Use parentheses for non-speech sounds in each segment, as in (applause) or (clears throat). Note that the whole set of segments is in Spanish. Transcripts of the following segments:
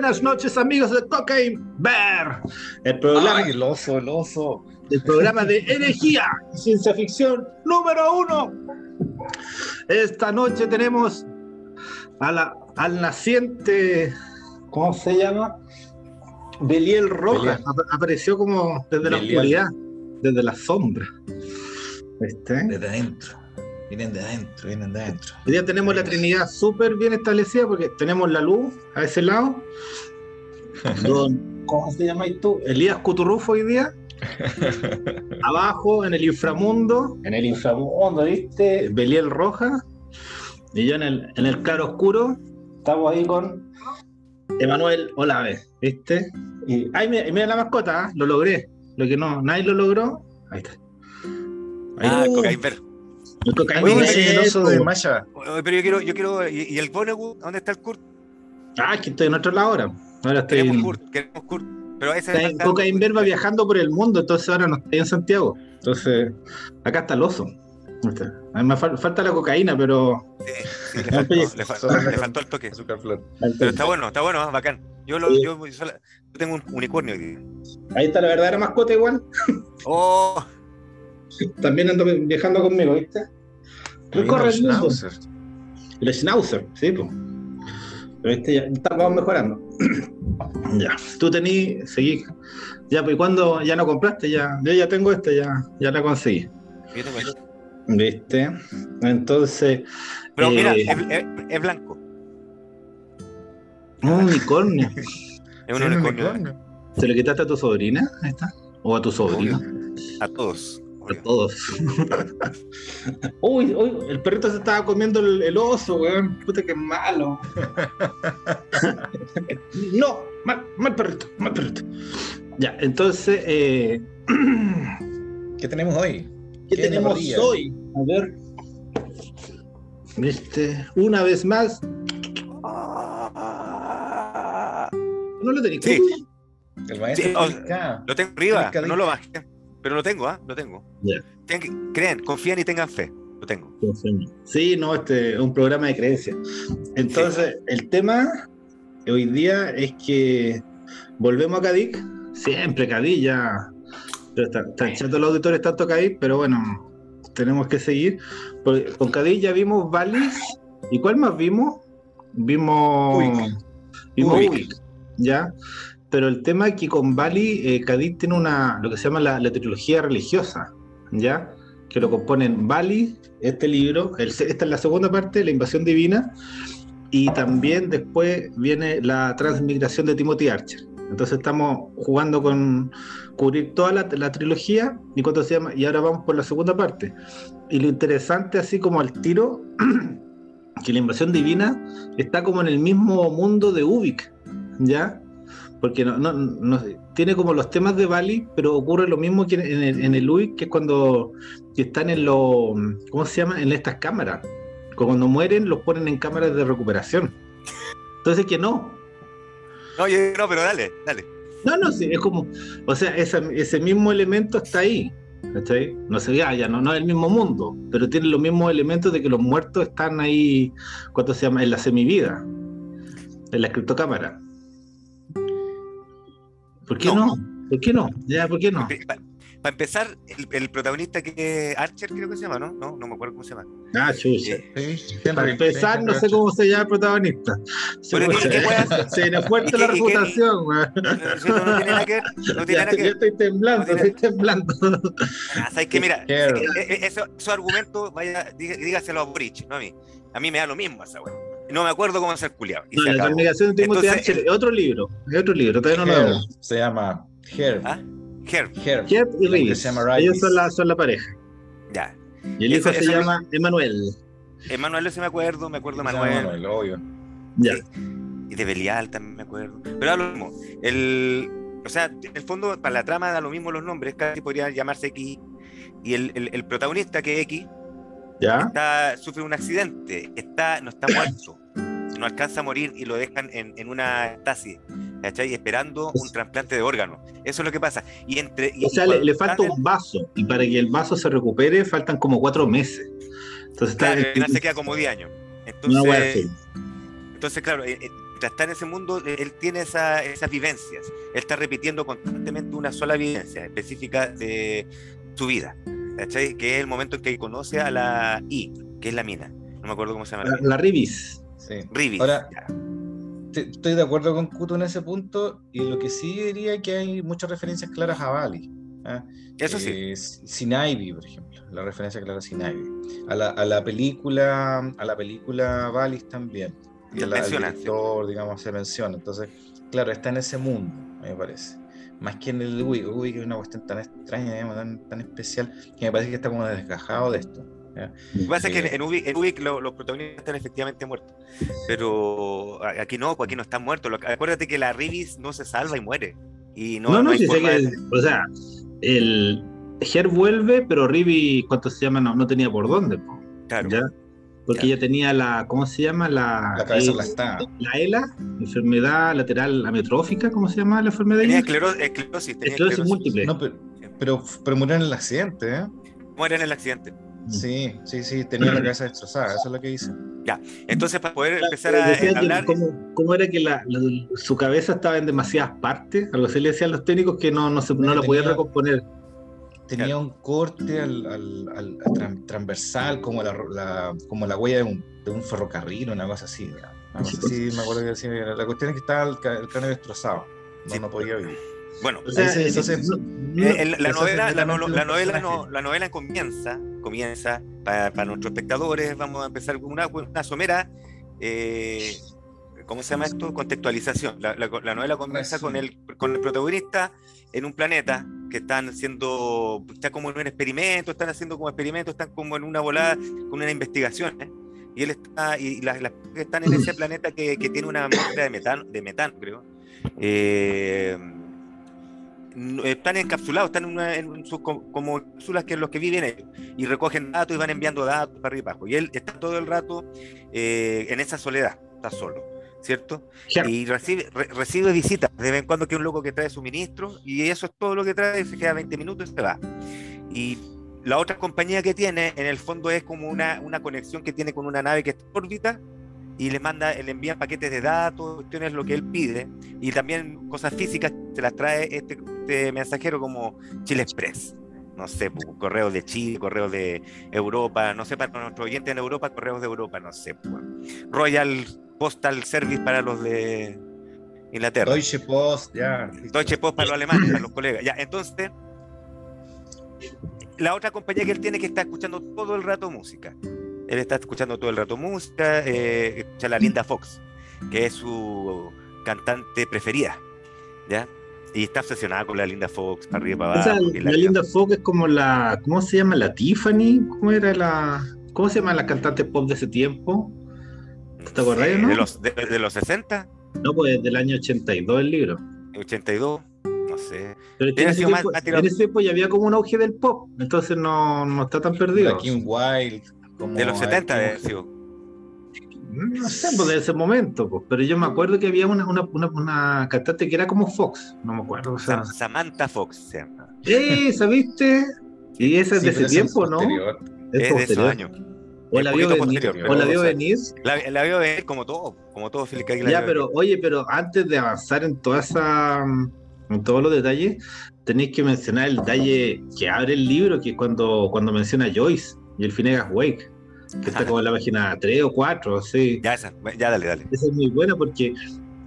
Buenas noches, amigos de Cocaine Bear. El programa, Ay, el oso, el oso. el programa de energía y ciencia ficción número uno. Esta noche tenemos a la, al naciente, ¿cómo se llama? Beliel Roja. Belial. Ap- apareció como desde la oscuridad, desde la sombra. ¿Viste? Desde adentro. Vienen de adentro, vienen de adentro. Hoy día tenemos la Trinidad súper bien establecida porque tenemos la luz a ese lado. (laughs) Don, ¿Cómo se llama tú? Elías Cuturrufo hoy día. (laughs) Abajo, en el inframundo. En el inframundo, ¿viste? Beliel Roja. Y yo en el, en el claro oscuro. Estamos ahí con Emanuel Olave, ¿viste? Y, ay, mira, mira la mascota, ¿ah? lo logré. Lo que no, nadie lo logró. Ahí está. Ahí Ah, está. Oye, es el oso de. Masha. Pero yo quiero, yo quiero. ¿Y, y el Vonnegut? ¿Dónde está el Kurt? Ah, es que estoy en otro lado ahora. Ahora estoy Queremos en, Kurt, queremos Kurt. Pero ese está en Cocaine Bear va viajando por el mundo, entonces ahora no estoy en Santiago. Entonces, acá está el oso. A mí me fal- falta la cocaína, pero. Sí, sí, le, faltó, le, faltó, le faltó el toque. Pero está bueno, está bueno, ¿eh? bacán. Yo, lo, Sí. yo, yo tengo un unicornio. Ahí está la verdadera mascota igual. Oh, También ando viajando conmigo, ¿viste? Recorre el mundo. Schnauzer. El Schnauzer, sí, pues. Pero este ya está- vamos mejorando. (clears throat) ya, tú tenés, seguí. Ya, pues cuando ya no compraste, ya, yo ya tengo este, ya, ya la conseguí. esto. ¿Viste? Entonces, Pero mira, Eh. es, es- es blanco. un unicornio. (laughs) Es un unicornio. unicornio. ¿Se lo quitaste a tu sobrina? Ahí está. ¿O a tu sobrino? A todos. A todos. (laughs) uy, uy, el perrito se estaba comiendo el, el oso, weón. Puta que malo. (laughs) no, mal, mal perrito, mal perrito. Ya, entonces, eh, (clears throat) ¿Qué tenemos hoy? ¿qué ¿Qué tenemos hoy? A ver. Este, una vez más. ¿No lo tenéis? Sí. El maestro Sí, o-. Lo tengo arriba, no lo bajé. Pero lo tengo, ¿ah? Lo tengo. Tienen que- crean, confían y tengan fe. Lo tengo. Sí, no, este es un programa de creencias. Entonces, el tema hoy día es que volvemos a Cadiz, siempre Cadiz ya. pero Está, chato los auditores tanto Cadiz, pero bueno, tenemos que seguir. Porque con Cadiz ya vimos Valis. ¿Y cuál más vimos? Vimos. Ubik. Vimos ¿ya? Pero el tema es que con Bali, eh, Cadiz tiene una, lo que se llama la, la trilogía religiosa, ¿ya? Que lo componen Bali, este libro, el- esta es la segunda parte, la invasión divina, y también después viene la transmigración de Timothy Archer. Entonces estamos jugando con cubrir toda la, la trilogía y cuánto se llama, y ahora vamos por la segunda parte. Y lo interesante, así como al tiro, (clears throat) que la invasión divina está como en el mismo mundo de Ubik, ¿ya? Porque no, no, no- tiene como los temas de Bali, pero ocurre lo mismo que en el, en el Ubik, que es cuando están en los, ¿cómo se llama? En estas cámaras. Cuando mueren los ponen en cámaras de recuperación. Entonces que no. No, yo, no, pero dale, dale. No, no, sí, es como, o sea, esa- ese mismo elemento está ahí. ¿cachai? No sé, ya, ya no, no es el mismo mundo, pero tiene los mismos elementos de que los muertos están ahí, ¿cuánto se llama? En la semivida, en la criptocámara. ¿Por qué no? No. ¿Por qué no? Ya, ¿por qué no? Para empezar, el, el protagonista que Archer creo que se llama, ¿no? No, no me acuerdo cómo se llama. Ah, chucha. Eh, Sí, Para empezar, no sé cómo se llama el protagonista. Se viene fuerte (laughs) ¿Y la reputación, weón. (laughs) no, no, no tiene nada que ver. No tiene Ya, nada que ya ver. estoy temblando, No tiene- estoy temblando. Ah, ¿Sabes qué? Mira, eh, eh, eso- esos argumentos, vaya, diga- dígaselo a Boric, no a mí. A mí me da lo mismo esa weá. No me acuerdo cómo hacer culiado. Y No, se la acabó. transmigración de Timothy Entonces, Archer es otro libro, es otro libro, todavía no lo Herb. vemos. Se llama Herb. ¿Ah? Herb, y Que Reeves, se llama ellos son la, son la pareja. ya. Y el hijo Eso- se eso llama Emanuel. Emanuel, ese me acuerdo, me acuerdo de Se llama Manuel. Manuel, obvio. Ya. Y de Belial también me acuerdo. Pero lo mismo. El, o sea, en el fondo, para la trama da lo mismo los nombres, casi podría llamarse X. Y el, el- el protagonista, que es X, ¿Ya? está, sufre un accidente, está, no está muerto, no alcanza a morir y lo dejan en, en una estasis, ¿cachai? Esperando un trasplante de órgano. Eso es lo que pasa. Y entre, y- O sea, le, falta un vaso, y para que el vaso se recupere faltan como cuatro meses. Entonces está Claro, al final se queda como 10 años. Entonces, entonces claro, eh, eh, mientras está en ese mundo, eh, él tiene esa- esas vivencias. Él está repitiendo constantemente una sola vivencia específica de su vida. ¿Cachai? Que es el momento en que conoce a la I, que es la mina. No me acuerdo cómo se llama la La, Ribis. Sí. Ribis. Ahora- ya. Te- Estoy de acuerdo con Kuto en ese punto y lo que sí diría es que hay muchas referencias claras a Bali. ¿ah? Eso sí. Eh, Sin Ivy, por ejemplo, la referencia clara a Sin Ivy. A la, a la película, a la película Valis también. Y Se a la- al director, digamos, se menciona. Entonces, claro, está en ese mundo, me parece. Más que en el de Uy, que es una cuestión tan extraña, digamos, tan, tan especial, que me parece que está como desgajado de esto. Lo que pasa es que Eh, en- Ubik, en Ubik lo- los protagonistas están efectivamente muertos. Pero aquí no, pues aquí no están muertos. Acuérdate que la Ribis no se salva y muere. Y no, No, no, hay sí sé que. de- O sea, el. Her vuelve, pero Ribi, ¿cuánto se llama? No, no tenía por dónde, po, Claro. ¿ya? Porque Ya. ella tenía la. ¿Cómo se llama? La. La cabeza eh, aplastada. La ELA, enfermedad lateral amiotrófica, ¿cómo se llama la enfermedad? Tenía ella? esclero- esclerosis. Tenía Esclerosis esclerosis. múltiple. No, pero, pero, pero murió en el accidente, ¿eh? Muere en el accidente. Sí, sí, sí, tenía la cabeza destrozada, eso es lo que dice. Entonces, para poder empezar Eh, a, hablar. ¿cómo, cómo era que la- la- su cabeza estaba en demasiadas partes? Algo así le decían los técnicos que no, no, se, no la podían recomponer. Tenía Claro. un corte al, al- al- al tran- transversal, como la, la- como la huella de un, de un ferrocarril, una cosa así. Una cosa así, me acuerdo que decía. La cuestión es que estaba el, el cráneo destrozado. No, Sí. no podía vivir. Bueno, eh, la, novela, no- la novela no, personaje. la novela comienza, comienza para, para nuestros espectadores, vamos a empezar con una, una somera, eh, ¿cómo se llama esto? Contextualización. La, la- la novela comienza con el, con el protagonista en un planeta que están haciendo, está como en un experimento, están haciendo como experimentos, están como en una volada con una investigación. ¿eh? Y él está, y las, las que están en ese planeta que, que tiene una muestra de metano, de metano creo. eh, están encapsulados, están en, una- en como cápsulas que los que viven ellos y recogen datos y van enviando datos para arriba y abajo. Y él está todo el rato eh, en esa soledad, está solo, ¿cierto? Y recibe, re- recibe visitas, de vez en cuando que un loco que trae suministro y eso es todo lo que trae, se queda 20 minutos y se va. Y la otra compañía que tiene, en el fondo es como una, una conexión que tiene con una nave que está en órbita y le manda, le envía paquetes de datos, cuestiones lo que él pide, y también cosas físicas se las trae este, este mensajero como Chile Express. No sé, pues, correos de Chile, correos de Europa, no sé, para nuestros oyentes en Europa, correos de Europa, no sé. pues. Royal Postal Service para los de Inglaterra. Deutsche Post, ya. listo. Deutsche Post para los alemanes, para los colegas. Ya, entonces, la otra compañía que él tiene que está escuchando todo el rato música. Él está escuchando todo el rato música, eh, escucha a la Linda Fox, que es su cantante preferida, ¿ya? Y está obsesionada con la Linda Fox, para arriba, para O sea, abajo. que la, Linda Fox es como la. ¿Cómo se llama? La Tiffany. ¿Cómo era la. ¿Cómo se llama la cantante pop de ese tiempo? ¿Te acordás, Sí, no? De los, de, de los 60, No, pues del año 82 el libro. 82, no sé. Pero en, ese tiempo, más en ese tiempo ya había como un auge del pop, entonces no, no está tan perdido. Kim Wilde. como- De los a ver, 70 ¿cómo- debe haber sido. No sé, pues de ese momento, pues. pero yo me acuerdo que había una, una, una, una cantante que era como Fox, no me acuerdo. O sea, Sam- Samantha Fox se llama. ¡Eh! ¿Sabiste? Y esa es Sí, de ese es tiempo, ¿no? Es de esos años. O la vio venir. O la vio venir. La, la veo venir como todo, como todo Philip K. Ya, pero, oye, pero antes de avanzar en toda esa, en todos los detalles, tenéis que mencionar el detalle que abre el libro, que es cuando, cuando menciona Joyce y el Finnegas Wake, que está como en la página 3 o 4, sí. Ya, esa, ya dale, dale. Esa es muy buena porque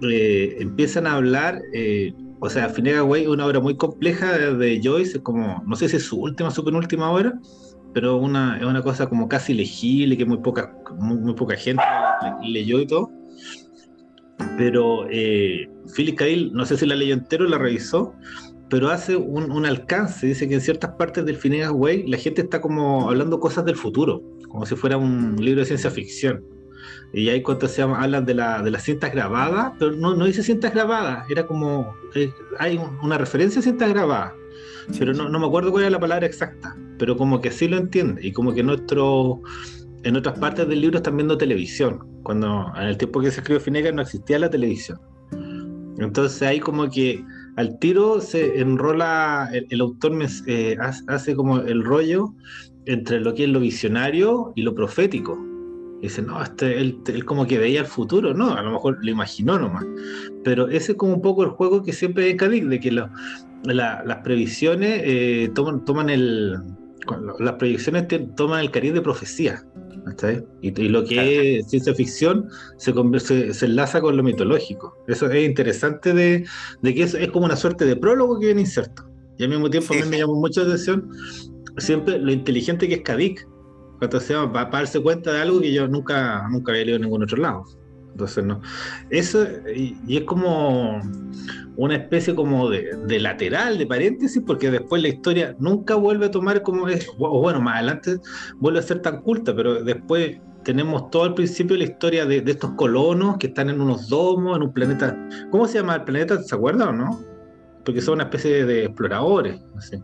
eh, empiezan a hablar, eh, o sea, Finnegas Wake es una obra muy compleja de, de Joyce, es como, no sé si es su última, su penúltima obra, pero una, es una cosa como casi legible, que muy poca, muy, muy poca gente le- leyó y todo. Pero eh, Philip K. Dick, no sé si la leyó entero la revisó, pero hace un, un alcance. Dice que en ciertas partes del Finnegas Way la gente está como hablando cosas del futuro, como si fuera un libro de ciencia ficción. Y hay cuando se llama, hablan de, la, de las cintas grabadas, pero no, no dice cintas grabadas, era como, eh, hay un- una referencia a cintas grabadas, pero no, no me acuerdo cuál era la palabra exacta, pero como que sí lo entiende, y como que nuestro, en otras partes del libro están viendo televisión, cuando en el tiempo que se escribió Finnegan no existía la televisión. Entonces ahí como que al tiro se enrola, el, el autor eh, hace, como el rollo entre lo que es lo visionario y lo profético. dice, no, este, él, él, como que veía el futuro, no, a lo mejor lo imaginó nomás. Pero ese es como un poco el juego que siempre hay Cadiz, de que lo, las previsiones eh, toman, toman el. Las proyecciones toman el cariz de profecía. Y, y, lo que es ciencia ficción se, se, se, enlaza con lo mitológico. Eso es interesante de, de que es, es, como una suerte de prólogo que viene inserto. Y al mismo tiempo a mí me llamó mucha atención siempre lo inteligente que es Kadik. Entonces, va a darse cuenta de algo que yo nunca, nunca había leído en ningún otro lado. Entonces, no. Eso, y, y es como una especie como de, de, lateral, de paréntesis, porque después la historia nunca vuelve a tomar como es, o bueno, más adelante vuelve a ser tan culta, pero después tenemos todo el principio la historia de, de, estos colonos que están en unos domos, en un planeta. ¿Cómo se llama el planeta? ¿Se acuerdan o no? Porque son una especie de exploradores. Así.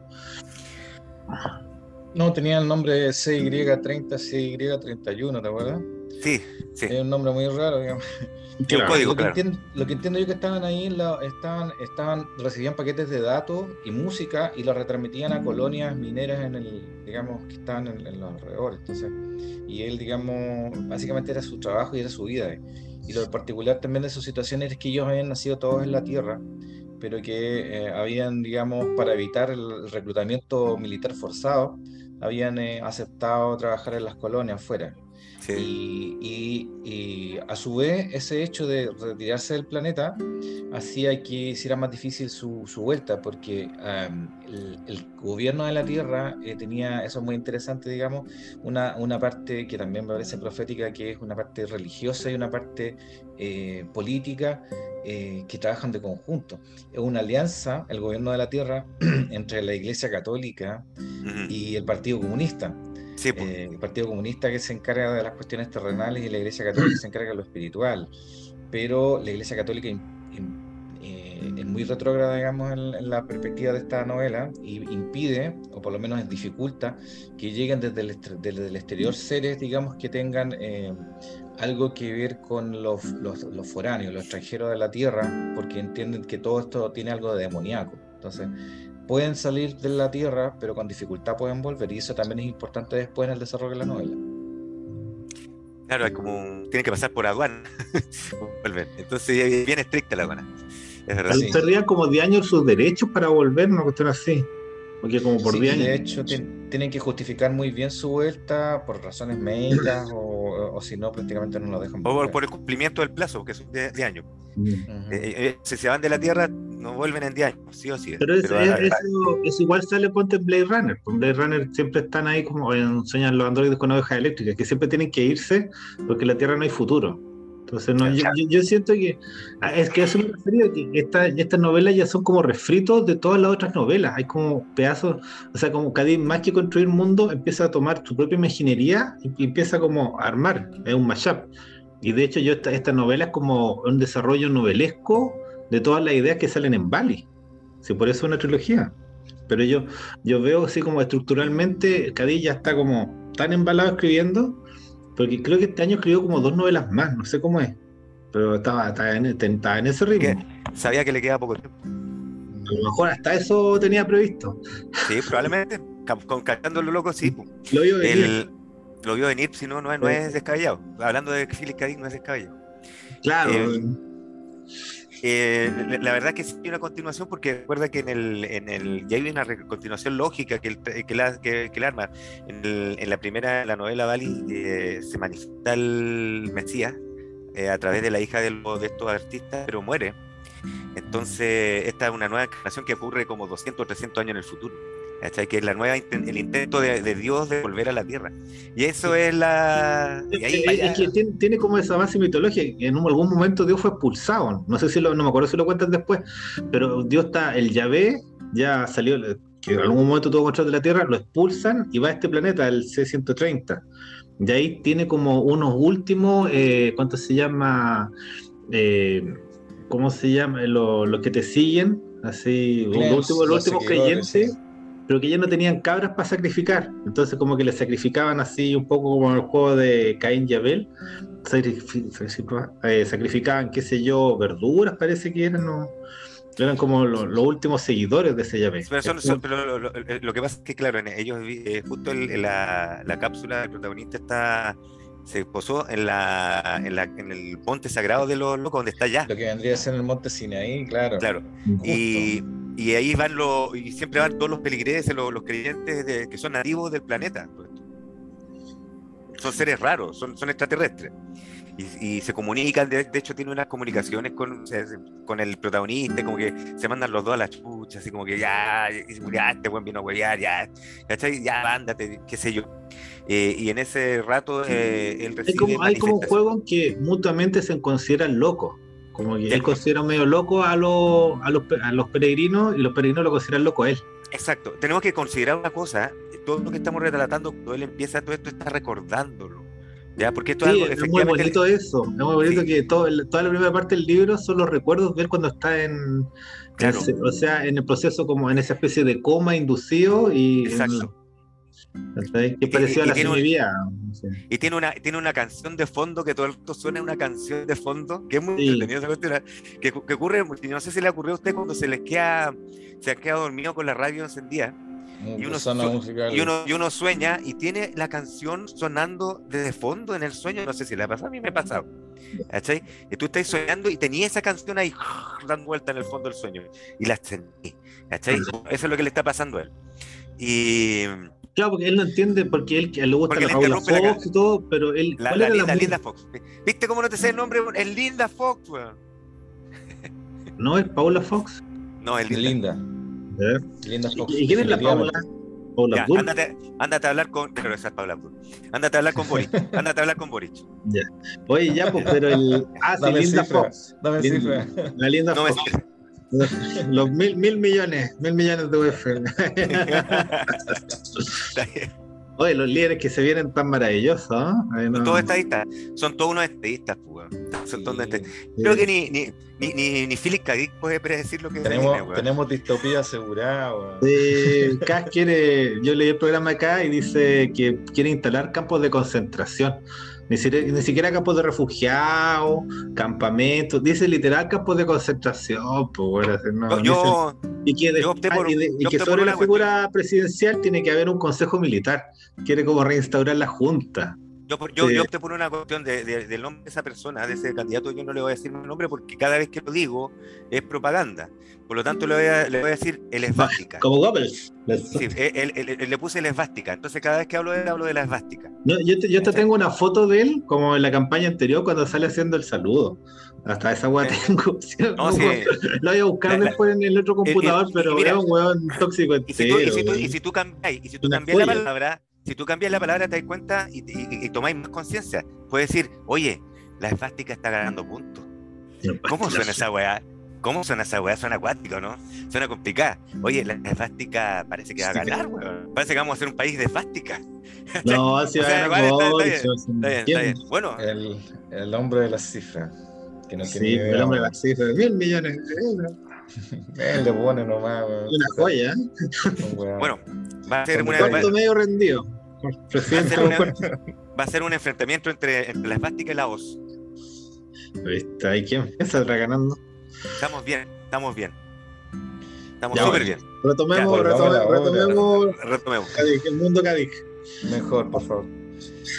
No, tenía el nombre CY30, CY31, ¿te acuerdas? Sí, sí. Es un nombre muy raro, digamos. Claro. Código, lo, que claro. entiendo, lo, que entiendo, yo que estaban ahí, la, estaban, estaban, recibían paquetes de datos y música y los retransmitían a colonias mineras en el, digamos, que estaban en, en los alrededores. Entonces, y él, digamos, básicamente era su trabajo y era su vida. Y lo particular también de su situación es que ellos habían nacido todos en la tierra, pero que eh, habían, digamos, para evitar el reclutamiento militar forzado, habían eh, aceptado trabajar en las colonias afuera. Sí. Y, y, y, a su vez, ese hecho de retirarse del planeta hacía que hiciera más difícil su, su vuelta, porque um, el, el, gobierno de la Tierra eh, tenía, eso es muy interesante, digamos, una, una parte que también me parece profética, que es una parte religiosa y una parte eh, política eh, que trabajan de conjunto. Es una alianza, el gobierno de la Tierra, (clears throat) entre la Iglesia Católica y el Partido Comunista. Sí, pues. eh, el Partido Comunista que se encarga de las cuestiones terrenales y la Iglesia Católica se encarga de lo espiritual. Pero la Iglesia Católica eh, es muy retrógrada, digamos, en, en, la perspectiva de esta novela y impide, o por lo menos dificulta, que lleguen desde el, desde el exterior seres, digamos, que tengan eh, algo que ver con los, los, los, foráneos, los extranjeros de la Tierra, porque entienden que todo esto tiene algo de demoníaco. Entonces, pueden salir de la Tierra, pero con dificultad pueden volver, y eso también es importante después en el desarrollo de la novela. Claro, es como tienen que pasar por aduana. (laughs) volver. Entonces es bien estricta la aduana. Es verdad. Sí. Tendrían como 10 años sus derechos para volver, una cuestión así. Porque como por sí, 10 años. De hecho, tienen que justificar muy bien su vuelta por razones médicas o, o, si no, prácticamente no lo dejan. O por, por, el cumplimiento del plazo, que son 10 años. Uh -huh. eh, eh, si se van de la Tierra, no vuelven en 10 años, sí o sí. Pero, es, Pero es, eso, eso, igual sale ponte en Blade Runner. En Blade Runner siempre están ahí como enseñan los androides con ovejas eléctricas, que siempre tienen que irse porque en la Tierra no hay futuro. Entonces, no, yo, yo, siento que ah, es que eso me refería, que estas esta novelas ya son como refritos de todas las otras novelas. Hay como pedazos, o sea, como cada más que construir mundo, empieza a tomar su propia imaginería y, y empieza como a armar, es un mashup. Y de hecho, yo esta, esta novela es como un desarrollo novelesco de todas las ideas que salen en Bali. Sí, por eso es una trilogía. Pero yo, yo veo así como estructuralmente, Cadí ya está como tan embalado escribiendo porque creo que este año escribió como dos novelas más, no sé cómo es. Pero estaba, estaba, en, estaba en, ese ritmo. Sabía que le queda poco tiempo. A lo mejor hasta eso tenía previsto. Sí, probablemente. Con Cachando loco, sí. Lo vio venir. El, lo vio venir, si no, no es, no es descabellado. Hablando de Philip K. no es descabellado. Claro. Eh, eh, la verdad que sí hay una continuación porque recuerda que en el, ya hay una continuación lógica que el, que la, el arma. En, el, en, la primera la novela Bali eh, se manifiesta el Mesías eh, a través de la hija de, los, de estos artistas pero muere. Entonces esta es una nueva encarnación que ocurre como 200 o 300 años en el futuro ¿cachai? que es la nueva el intento de, de, Dios de volver a la tierra y eso es la y ahí es, es que tiene, tiene, como esa base mitológica en un, algún momento Dios fue expulsado no sé si lo, no me acuerdo si lo cuentan después pero Dios está el Yahvé ya salió que en algún momento tuvo control de la tierra lo expulsan y va a este planeta el C-130 y ahí tiene como unos últimos eh, ¿cuánto se llama? Eh, ¿cómo se llama? Los lo que te siguen así, los últimos, los últimos creyentes pero que ya no tenían cabras para sacrificar. Entonces como que le sacrificaban así un poco como en el juego de Caín y Abel. Eh, sacrificaban, qué sé yo, verduras parece que eran, ¿no? Eran como los, los últimos seguidores de ese Yahvé. Pero, son, son, pero lo, lo, lo, que pasa es que, claro, en ellos, eh, justo el, la, la, cápsula del protagonista está se posó en, la, en, la, en el monte sagrado de los locos, donde está ya. Lo que vendría a ser el monte Sinaí, claro. Claro. Y, y, ahí van los, y siempre van todos los peligreses, los, los creyentes de, que son nativos del planeta. Son seres raros, son, son extraterrestres y, se comunican, de, hecho tiene unas comunicaciones con, con el protagonista, como que se mandan los dos a la chucha, así como que ya, ya este buen vino a huevear, ya, ¿cachai? Ya, ándate, qué sé yo. Eh, y en ese rato eh, él recibe como, Hay como un juego en que mutuamente se consideran locos. Como que él considera medio loco a los, a, los, a los peregrinos y los peregrinos lo consideran loco a él. Exacto. Tenemos que considerar una cosa, todo lo que estamos retratando, cuando él empieza todo esto, está recordándolo. ¿ya? Porque esto es, muy bonito eso, es muy bonito que todo, toda la primera parte del libro son los recuerdos de él cuando está en, o sea, en el proceso como en esa especie de coma inducido y... Exacto. Que parecía la semivía. Y tiene una, tiene una canción de fondo que todo esto suena una canción de fondo, que es muy entretenido esa cuestión, que, que, ocurre, no sé si le ocurrió a usted cuando se les queda, se ha quedado dormido con la radio encendida y uno, y, uno, y uno, sueña y tiene la canción sonando desde fondo en el sueño. No sé si le ha pasado, a mí me ha pasado. ¿Cachai? Y tú estás soñando y tenías esa canción ahí dando vuelta en el fondo del sueño. Y la sentí. ¿Cachai? Eso es lo que le está pasando a él. Y. Claro, porque él no entiende porque él, él le gusta la Paula Fox y todo, pero él. La, la, linda, Linda, Fox. ¿Viste cómo no te sé el nombre? Es Linda Fox, weón. ¿No es Paula Fox? No, es Linda. ¿Y, quién es la Paula? Paula ya, ándate, ándate, a hablar con. Pero esa es Paula Ándate a hablar con Boric. (laughs) Ándate a hablar con Boric. Ya. Oye, ya, pues, pero el. Ah, sí, Linda Fox. Dame cifra. La Linda no Fox. (laughs) Los mil, mil millones, mil millones de UF. Oye, los líderes que se vienen tan maravillosos, ¿eh? Son todos estadistas, son todos unos estadistas, pues, son todos Creo que ni, ni, ni, ni, Philip Kadik puede predecir lo que tenemos. Viene, tenemos distopía asegurada, Sí, quiere, yo leí el programa acá y dice que quiere instalar campos de concentración. Ni siquiera, campos de refugiados, campamentos, dice literal campos de concentración. Pues, no, yo, y que, sobre la figura presidencial tiene que haber un consejo militar. Quiere como reinstaurar la junta. Yo, yo, yo, opté por una cuestión de, del nombre de esa persona, de ese candidato, yo no le voy a decir mi nombre porque cada vez que lo digo es propaganda. Por lo tanto, le voy a, le voy a decir el esvástica. Como Goebbels. Sí, (laughs) él, le puse el esvástica. Entonces, cada vez que hablo de él, hablo de la esvástica. No, yo te, yo te tengo una foto de él, como en la campaña anterior, cuando sale haciendo el saludo. Hasta esa weá tengo. (laughs) No, sí. Lo voy a buscar después en el otro computador, pero es un weón tóxico. Y si tú, y si tú, cambiáis, y si tú cambias la palabra si tú cambias la palabra, te das cuenta y, tomáis más conciencia. Puedes decir, oye, la esvástica está ganando puntos. ¿Cómo suena esa weá? ¿Cómo suena esa weá? Suena acuático, ¿no? Suena complicada. Oye, la esvástica parece que va a ganar, weón. Parece que vamos a ser un país de esvástica. No, (laughs) así va a ganar. Bueno. El, el, hombre de las cifras. Que no sí, el hombre de las cifras. Mil millones de euros. (laughs) Él le pone nomás, weón. Una joya. Bueno, va a ser una. medio rendido. Va a, ser un enfrentamiento entre, la esvástica y la voz. ¿Viste? ¿Y quién saldrá ganando? Estamos bien, estamos bien. Estamos súper bien. Retomemos, retomemos, retomemos, el mundo Cádiz. Mejor, por favor.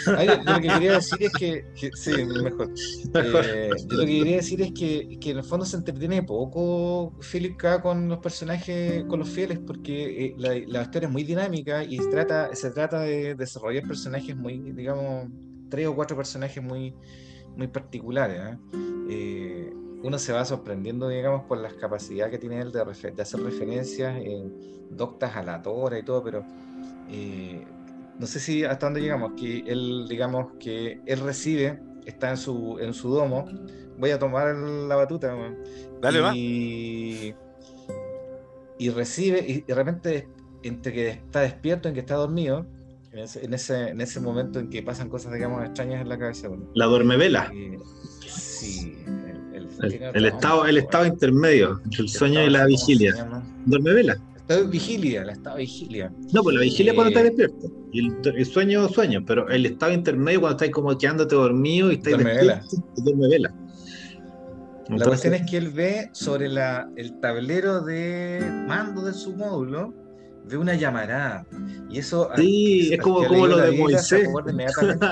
Yo lo que quería decir es que, sí, mejor. Eh, yo lo que quería decir es que, que, en el fondo se entretiene poco Philip K con los personajes, con los fieles, porque eh, la, la, historia es muy dinámica y se trata, se trata de desarrollar personajes muy, digamos, tres o cuatro personajes muy, muy particulares. ¿eh? uno se va sorprendiendo, digamos, por las capacidades que tiene él de, de hacer referencias doctas a la tora y todo, pero no sé si hasta dónde llegamos, que él, digamos, que él recibe, está en su, en su domo, voy a tomar la batuta, Dale, y, y recibe, y de repente, entre que está despierto, en que está dormido, en ese, en ese, momento en que pasan cosas, digamos, extrañas en la cabeza. la duerme vela. sí. El, estado, el estado intermedio entre el sueño y la vigilia. Duerme vela vigilia, el estado de vigilia. No, pues la vigilia es cuando estás despierto. Y el, sueño, sueño, pero el estado intermedio cuando estás como quedándote dormido y estás duerme despierto, duerme vela. la cuestión es que él ve sobre la, el tablero de mando de su módulo, ve una llamarada. Y eso. Sí, es como, como lo de Moisés. inmediatamente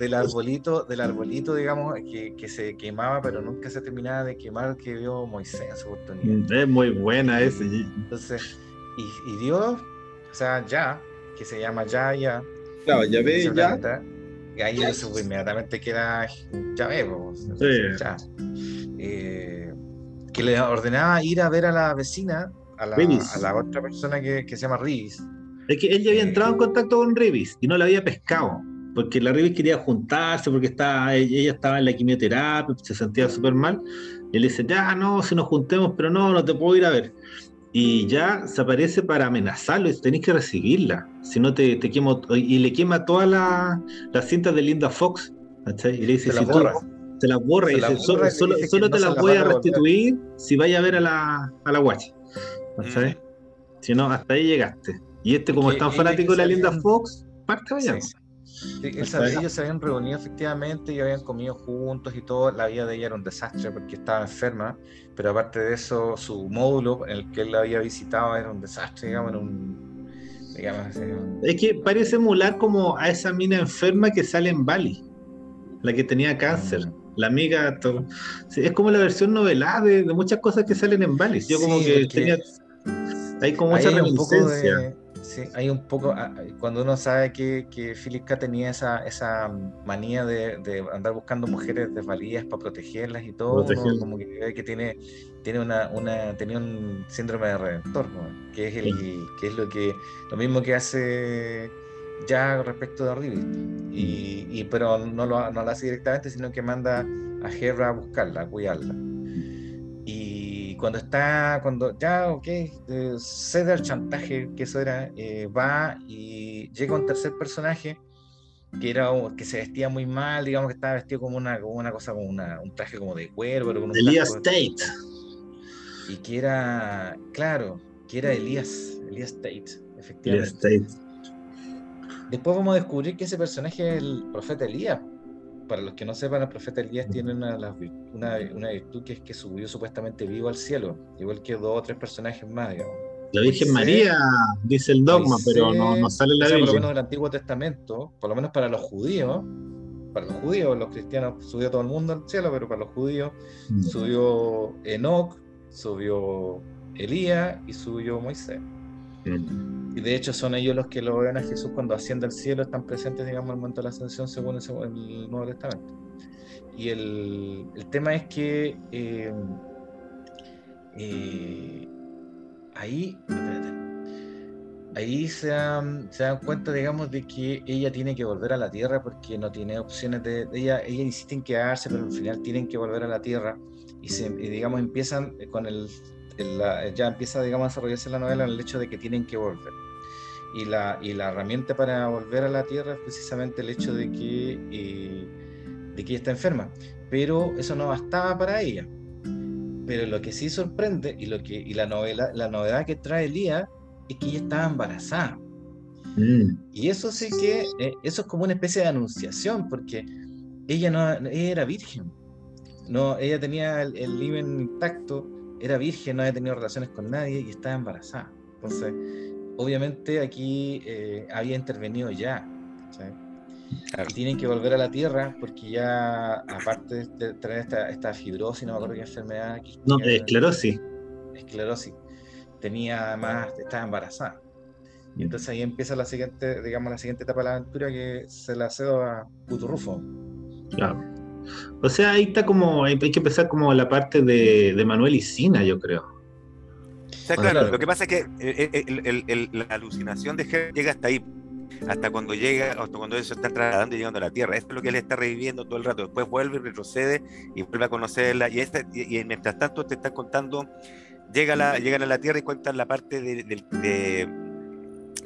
del, arbolito, del arbolito, digamos, que, que, se quemaba, pero nunca se terminaba de quemar, que vio Moisés en su oportunidad. Mm, es muy buena ese. Entonces, y, y Dios, o sea, ya, que se llama ya, ya. Claro, ya ve, ya. y ahí eso pues, inmediatamente queda, ya ve, sí. ya. Eh, que le ordenaba ir a ver a la vecina a la, otra persona que, se llama Rivis. Es que él ya había eh, entrado en contacto con Rivis y no la había pescado, porque la Rivis quería juntarse, porque estaba, ella estaba en la quimioterapia, se sentía súper mal. Y él dice, ya, no, si nos juntemos, pero no, no te puedo ir a ver. Y ya se aparece para amenazarlo y tenéis que recibirla. Si no, te, te quemo. Y le quema todas las cintas de Linda Fox. Y le dice, se la borra. se las borra y dice, solo, solo, te las voy a restituir si vaya a ver a la, a la guacha. ¿Sabes? Si no, hasta ahí llegaste. Y este, como es tan fanático de la Linda Fox, parte vaya. ellos se habían reunido efectivamente y habían comido juntos y todo. La vida de ella era un desastre porque estaba enferma, pero aparte de eso, su módulo en el que él la había visitado era un desastre, digamos, era un, digamos, Es que parece emular como a esa mina enferma que sale en Bali, la que tenía cáncer. Mm. La amiga, es como la versión novelada de, muchas cosas que salen en Bali. Yo como que tenía hay como mucha reminiscencia. Sí, hay un poco, ah, cuando uno sabe que, que Philip K tenía esa, esa manía de, de andar buscando mujeres desvalidas para protegerlas y todo, como que ve que tiene, tiene una, una, tenía un síndrome de redentor, que, es el, que es lo que, lo mismo que hace ya respecto de Rivi, y, y, pero no lo, no lo hace directamente, sino que manda a Hebra a buscarla, a cuidarla cuando está, cuando ya, ok, eh, cede al chantaje, que eso era, eh, va y llega un tercer personaje que era que se vestía muy mal, digamos que estaba vestido como una, como una cosa, como una, un traje como de cuervo, pero con un Elías Tate. Y que era, claro, que era Elías, Elías Tate, efectivamente. Elías Tate. Después vamos a descubrir que ese personaje es el profeta Elías para los que no sepan, el profeta Elías tiene una, una, virtud que es que subió supuestamente vivo al cielo, igual que dos o tres personajes más, digamos. La Virgen María, dice el dogma, pero no, no, sale la Biblia. Por lo menos el Antiguo Testamento, por lo menos para los judíos, para los judíos, los cristianos subió todo el mundo al cielo, pero para los judíos mm. subió Enoch, subió Elías y subió Moisés. Mm. Y de hecho son ellos los que lo ven a Jesús cuando asciende al cielo, están presentes, digamos, al momento de la ascensión según el, Nuevo Testamento. Y el, el tema es que eh, eh, ahí, ahí se dan, se dan, cuenta, digamos, de que ella tiene que volver a la tierra porque no tiene opciones de, ella, ella insiste en quedarse, pero al final tienen que volver a la tierra y, se, digamos, empiezan con el, ya empieza, digamos, a desarrollarse la novela en el hecho de que tienen que volver y la, y la herramienta para volver a la Tierra es precisamente el hecho de que, eh, de que ella está enferma. Pero eso no bastaba para ella. Pero lo que sí sorprende y, lo que, y la, novela, la novedad que trae Elías es que ella estaba embarazada. Mm. Y eso sí que, eh, eso es como una especie de anunciación, porque ella no era virgen. No, ella tenía el, el intacto, era virgen, no había tenido relaciones con nadie y estaba embarazada. Entonces, obviamente aquí eh, había intervenido ya. Y tienen que volver a la Tierra porque ya, aparte de tener esta, esta fibrosis, no me acuerdo qué enfermedad. no, esclerosis. Esclerosis. Tenía además, estaba embarazada. Y entonces ahí empieza la siguiente, digamos, la siguiente etapa de la aventura que se la cedo a Puturrufo. Claro. O sea, ahí está como, hay que empezar como la parte de, de Manuel y Sina, yo creo claro, lo que pasa es que eh, eh, la alucinación de Ger llega hasta ahí, hasta cuando llega, hasta cuando eso está trasladando y llegando a la Tierra. Esto es lo que él está reviviendo todo el rato. Después vuelve y retrocede y vuelve a conocerla. Y, y, mientras tanto te está contando, llega la, llegan a la Tierra y cuentan la parte de, de,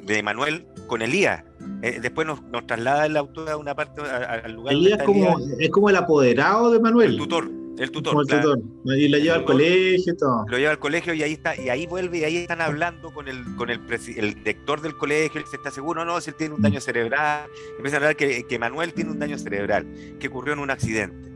de, Manuel con Elías. Eh, después nos, nos, traslada el autor a una parte, al lugar. Elías, como, es como el apoderado de Manuel. El tutor. El tutor. Y lo lleva al colegio y todo. Lo lleva al colegio y ahí está, y ahí vuelve y ahí están hablando con el, con el, el director del colegio, él se está seguro, no, si él tiene un daño cerebral, empieza a hablar que, que Manuel tiene un daño cerebral, que ocurrió en un accidente,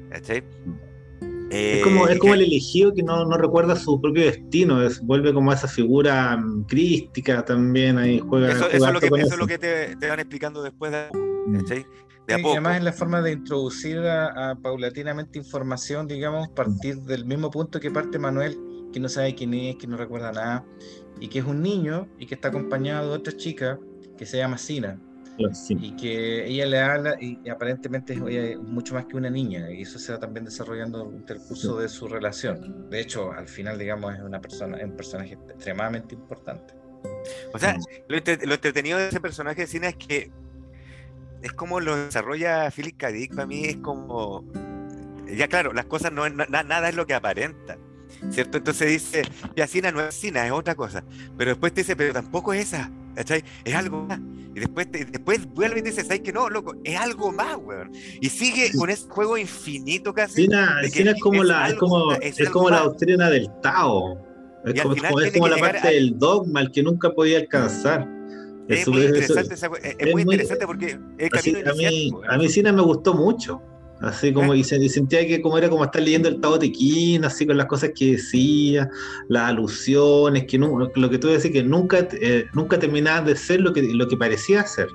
es como, es como el elegido que no, no, recuerda su propio destino, es, vuelve como a esa figura mm, crística también, ahí juega. Eso, eso, es, lo que, eso es, lo que, te, te, van explicando después de, mm. De a poco. Y además es la forma de introducir a, a, paulatinamente información, digamos, partir del mismo punto que parte Manuel, que no sabe quién es, que no recuerda nada, y que es un niño y que está acompañado de otra chica que se llama Sina y que ella le habla y, aparentemente es mucho más que una niña y eso se va también desarrollando durante el curso de su relación. De hecho, al final, digamos, es una persona, un personaje extremadamente importante. O sea, lo, entretenido de ese personaje de cine es que es como lo desarrolla Philip K. Dick, para mí es como ya claro, las cosas no nada es lo que aparenta. ¿Cierto? Entonces dice, ya Sina no es Sina, es otra cosa. Pero después te dice, pero tampoco es esa. ¿cachai? Es algo más. Y después, después vuelve y dice, ¿sabes que no, loco? Es algo más, weón. Y sigue con ese juego infinito casi. Sina, es como, la, es como, es, como la doctrina del Tao. Es como, es como la parte del dogma, el que nunca podía alcanzar. Es, muy interesante, es, muy interesante porque el camino a, mí, a mí Sina me gustó mucho. Así como, y, sentía que como era como estar leyendo el Tao Te Ching, así con las cosas que decía, las alusiones, que no, lo que tú decías, que nunca, eh, nunca terminaban de ser lo que, lo que parecía ser.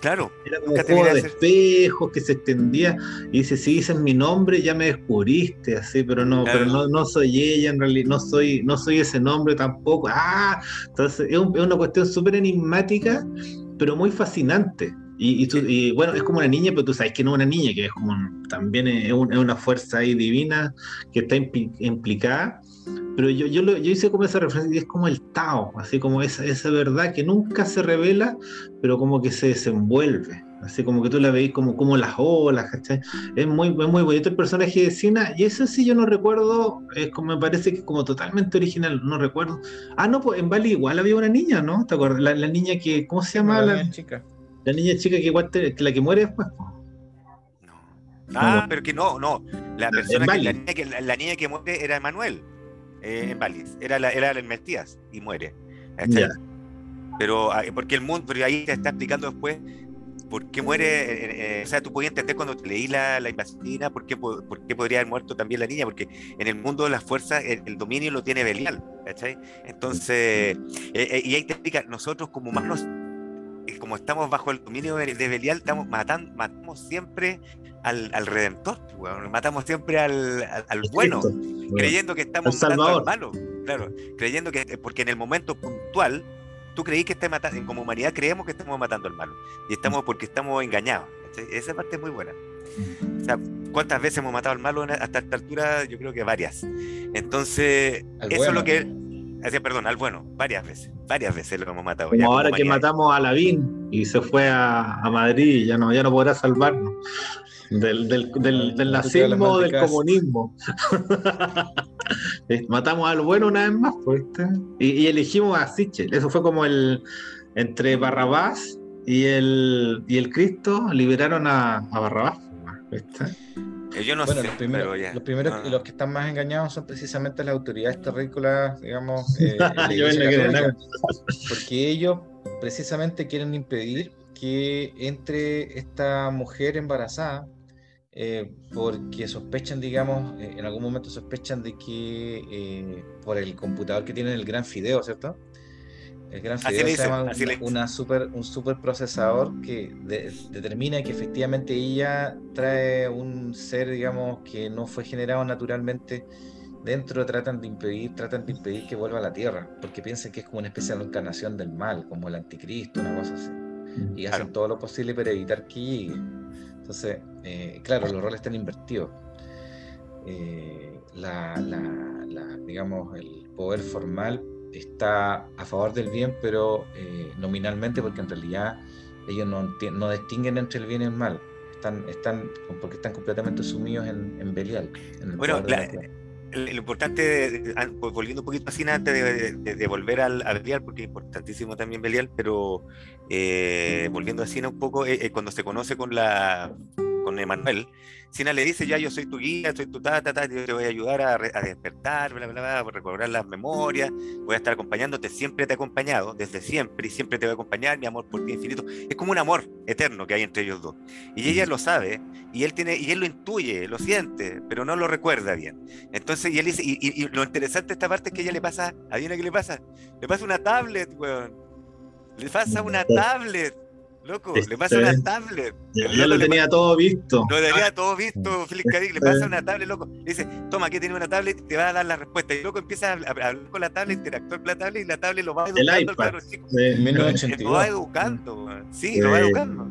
Claro. Era como un juego de espejos que se extendía y dice, si dices mi nombre ya me descubriste, así, pero no, pero no, no soy ella, en realidad no soy, no soy ese nombre tampoco. Ah, entonces es, es una cuestión súper enigmática, pero muy fascinante. Y, bueno, es como una niña, pero tú sabes que no es una niña, que es como también es, una fuerza ahí divina que está implicada. Pero yo, yo, yo hice como esa referencia, y es como el Tao, así como esa, esa verdad que nunca se revela, pero como que se desenvuelve. Así como que tú la veis como, como las olas, ¿cachai? Es muy, muy bonito el personaje de Sina, y eso sí yo no recuerdo, es como me parece que es como totalmente original, no recuerdo. Ah, no, pues en Bali igual había una niña, ¿no? ¿Te acuerdas? La, la niña que, ¿cómo se llama? La, chica. La niña chica que igual que la que muere después. No. Ah, pero que no, no. La persona que la, niña que la, niña que muere era Emanuel eh, en Bali. Era la, era el y muere. Pero ah, porque el mundo, pero ahí te está explicando después por qué muere, eh, eh, o sea, tú podías entender cuando te leí la, la invasina, por qué, por, qué podría haber muerto también la niña, porque en el mundo de las fuerzas el, dominio lo tiene Belial, ¿cachai? Entonces, y ahí te explica, nosotros como humanos como estamos bajo el dominio de, Belial, estamos matando, matamos siempre al, redentor, matamos siempre al, bueno, creyendo que estamos matando al malo, claro, creyendo que, porque en el momento puntual, tú creí que estás matando, como humanidad creemos que estamos matando al malo, y estamos porque estamos engañados, esa parte es muy buena. ¿cuántas veces hemos matado al malo hasta esta altura? Yo creo que varias. Entonces, eso es lo que Así, perdón, al bueno, varias veces, varias veces lo hemos matado. Como ahora que matamos a Lavín y se fue a, Madrid, ya no, ya no podrá salvarnos del, del, del, nazismo o del comunismo. (laughs) matamos al bueno una vez más, pues, y, elegimos a Sichel. Eso fue como el entre Barrabás y el, y el Cristo liberaron a, a Barrabás. ¿viste? Eh, yo no sé, los primeros, los primeros y los que están más engañados son precisamente las autoridades terrícolas, digamos, (laughs) eh, porque ellos precisamente quieren impedir que entre esta mujer embarazada, eh, porque sospechan, digamos, en algún momento sospechan de que por el computador que tienen el gran fideo, ¿cierto? El gran Fideo se llama una super, un super procesador que determina que efectivamente ella trae un ser, digamos, que no fue generado naturalmente dentro, tratan de impedir, tratan de impedir que vuelva a la Tierra, porque piensan que es como una especie de encarnación del mal, como el anticristo, una cosa así. Y hacen todo lo posible para evitar que llegue. Entonces, eh, claro, los roles están invertidos. Eh, la, digamos, el poder formal está a favor del bien, pero eh, nominalmente, porque en realidad ellos no, no, distinguen entre el bien y el mal. Están, están, porque están completamente sumidos en, en Belial. bueno, lo importante, volviendo un poquito así antes de, volver al, a Belial, porque es importantísimo también Belial, pero eh, volviendo así un poco, eh, cuando se conoce con la con Emanuel, Sina le dice, ya yo soy tu guía, soy tu tata, ta, yo te voy a ayudar a, despertar, bla, bla, bla, a recobrar las memorias, voy a estar acompañándote, siempre te he acompañado, desde siempre, y siempre te voy a acompañar, mi amor por ti infinito. Es como un amor eterno que hay entre ellos dos. Y ella lo sabe, y él, tiene, y él lo intuye, lo siente, pero no lo recuerda bien. Entonces, y él dice, y, lo interesante de esta parte es que ella le pasa, ¿adivina qué le pasa? Le pasa una tablet, weón. Le pasa una tablet. Loco, le pasa una tablet. Ya, lo tenía todo visto. Lo tenía todo visto, Félix Cadic, le pasa una tablet, loco. Le dice, toma, aquí tiene una tablet y te va a dar la respuesta. Y loco empieza a hablar con la tablet, interactuar con la tablet y la tablet lo va educando, claro, chico. Lo va educando, sí, lo va educando.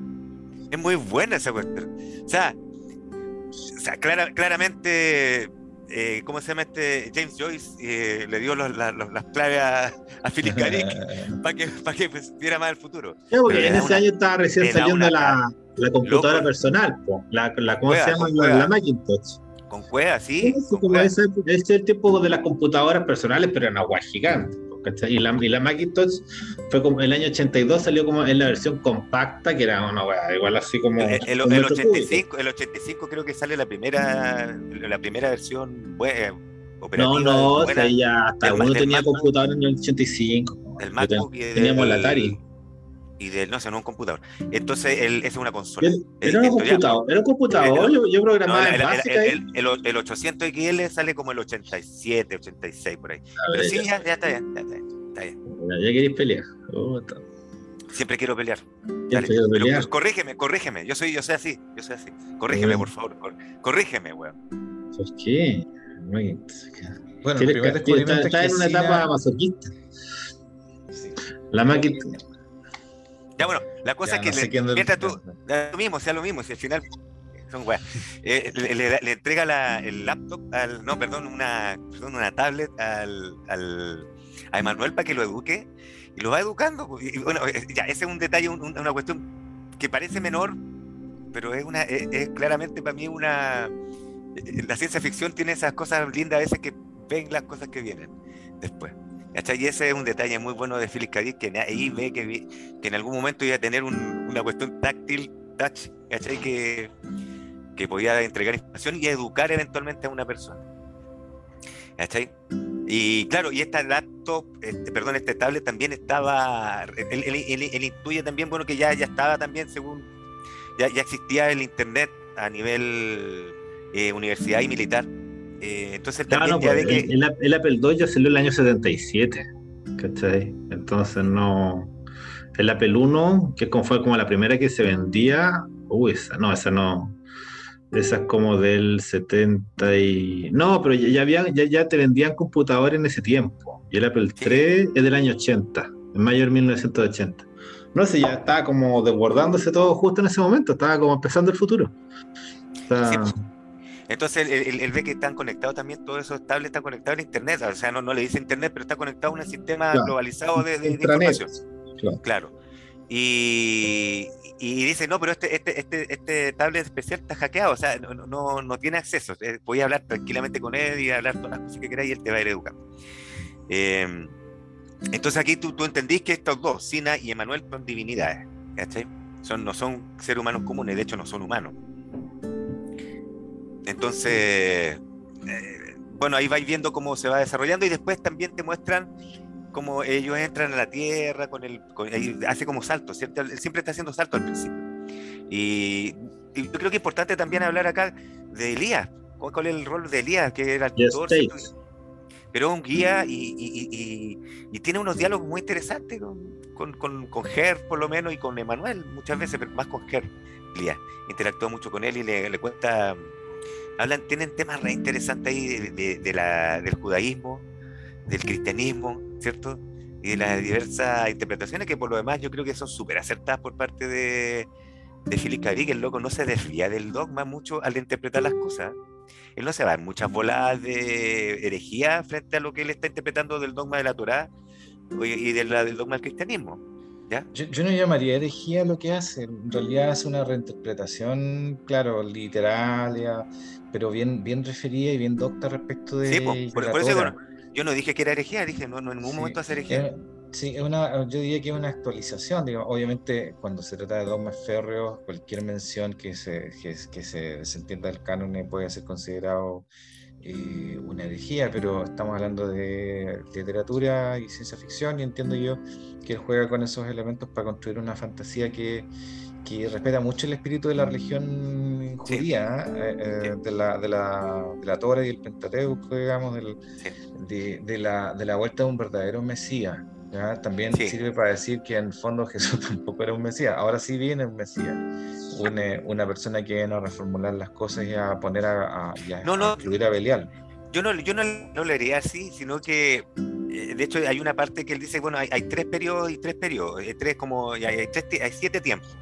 Es muy buena esa cuestión. O sea, o sea clara, claramente eh, ¿cómo se llama este? James Joyce eh, le dio las claves a, a Philip (laughs) para que, para que pues, viera más el futuro. porque en ese año estaba recién saliendo la, la, computadora personal, la, la, ¿cómo se llama? La, Macintosh. Con cueva, sí. ese, es el tipo de las computadoras personales, pero en agua gigante. Y la, y la Macintosh fue como el año 82 salió como en la versión compacta, que era una igual así como. El, el, 85, el 85 creo que sale la primera, la primera versión operativa. No, no, o sea, ya hasta uno tenía computador en el 85. El MacBook teníamos el Atari y de no sé, no un computador. Entonces, él, es una consola. Era, un computador, era un computador, yo, yo programaba en básica. El, el, el, 800 XL sale como el 87, 86 por ahí. Pero sí, ya, ya, está bien, ya está bien. Está bien. Ya, queréis pelear. Siempre quiero pelear. Quiero pelear. Pero, corrígeme, corrígeme. Yo soy, yo soy así, yo soy así. Corrígeme, por favor. Corrígeme, weón. ¿Por qué? Bueno, está, está en una etapa masoquista. Sí. La máquina ya bueno, la cosa es que le, mientras tú, lo mismo, sea lo mismo, si al final son eh, le, entrega la, el laptop al, no, perdón, una, perdón, una tablet al, al, a Emanuel para que lo eduque y lo va educando. Pues, y, bueno, eh, ya, ese es un detalle, una cuestión que parece menor, pero es una, es, claramente para mí una, eh, la ciencia ficción tiene esas cosas lindas a veces que ven las cosas que vienen después. Y ese es un detalle muy bueno de Philip K. que ahí ve que, que en algún momento iba a tener una cuestión táctil, touch, ¿cachai? Que, que podía entregar información y educar eventualmente a una persona. ¿Cachai? Y claro, y esta laptop, este, perdón, este tablet también estaba, él, intuye también, bueno, que ya, ya estaba también, según, ya, ya existía el Internet a nivel eh, universidad y militar. Eh, entonces también pues, que... el, Apple II ya salió el año 77, ¿cachai? Entonces no... El Apple I, que fue como la primera que se vendía, uy, esa no, esa no... Esa es como del 70 y... No, pero ya, habían, ya, ya te vendían computadores en ese tiempo. Y el Apple III es del año 80, en mayo de 1980. No sé, ya estaba como desbordándose todo justo en ese momento, estaba como empezando el futuro. Pues, entonces él, ve que están conectados también, todos esos tablets están conectados a internet, o sea, no, no le dice internet, pero está conectado a un sistema globalizado de, información. Claro. Y, dice, no, pero este, este, este, este tablet especial está hackeado, o sea, no, no, tiene acceso. Eh, voy a hablar tranquilamente con él y hablar todas las cosas que queráis y él te va a ir educando. Em, entonces aquí tú, tú entendís que estos dos, Sina y Emanuel, son divinidades, ¿cachai? Son, no son seres humanos comunes, de hecho no son humanos. Entonces, eh, bueno, ahí vais viendo cómo se va desarrollando y después también te muestran cómo ellos entran a la Tierra, con el, hace como saltos, ¿cierto? Él siempre está haciendo saltos al principio. Y, yo creo que es importante también hablar acá de Elías, cuál es el rol de Elías, que era el tutor, pero es un guía y, tiene unos diálogos muy interesantes con, con, con, Ger, por lo menos, y con Emanuel, muchas veces, pero más con Ger. Elías interactúa mucho con él y le, le cuenta hablan, tienen temas re interesantes ahí de, la, del judaísmo, del cristianismo, ¿cierto? Y de las diversas interpretaciones que por lo demás yo creo que son súper acertadas por parte de, de Philip K. que el loco no se desvía del dogma mucho al interpretar las cosas. Él no se va en muchas voladas de herejía frente a lo que él está interpretando del dogma de la Torá y de la, del dogma del cristianismo. Yo, no llamaría herejía lo que hace, en realidad hace una reinterpretación, claro, literaria, pero bien, bien referida y bien docta respecto de. Sí, por, eso yo no dije que era herejía, dije, no, no en ningún momento hace herejía. Sí, es una, yo diría que es una actualización. Digamos. Obviamente, cuando se trata de dogmas férreos, cualquier mención que se, que, que se, se entienda del canon puede ser considerado eh, una herejía, pero estamos hablando de literatura y ciencia ficción y entiendo yo que él juega con esos elementos para construir una fantasía que, que respeta mucho el espíritu de la religión judía, ¿eh? Eh, de, la, de, la, de la Torah y el Pentateuco, digamos, del, de, de, la, de la vuelta de un verdadero Mesías. También sirve para decir que en fondo Jesús (laughs) tampoco era un Mesías, ahora sí viene un Mesías una, una persona que viene a reformular las cosas y a poner a, a, no, no, incluir a Belial. Yo no, yo no, no lo haría así, sino que eh, de hecho hay una parte que él dice, bueno, hay, hay tres periodos y tres periodos, eh, tres como, hay, hay, tres, hay siete tiempos.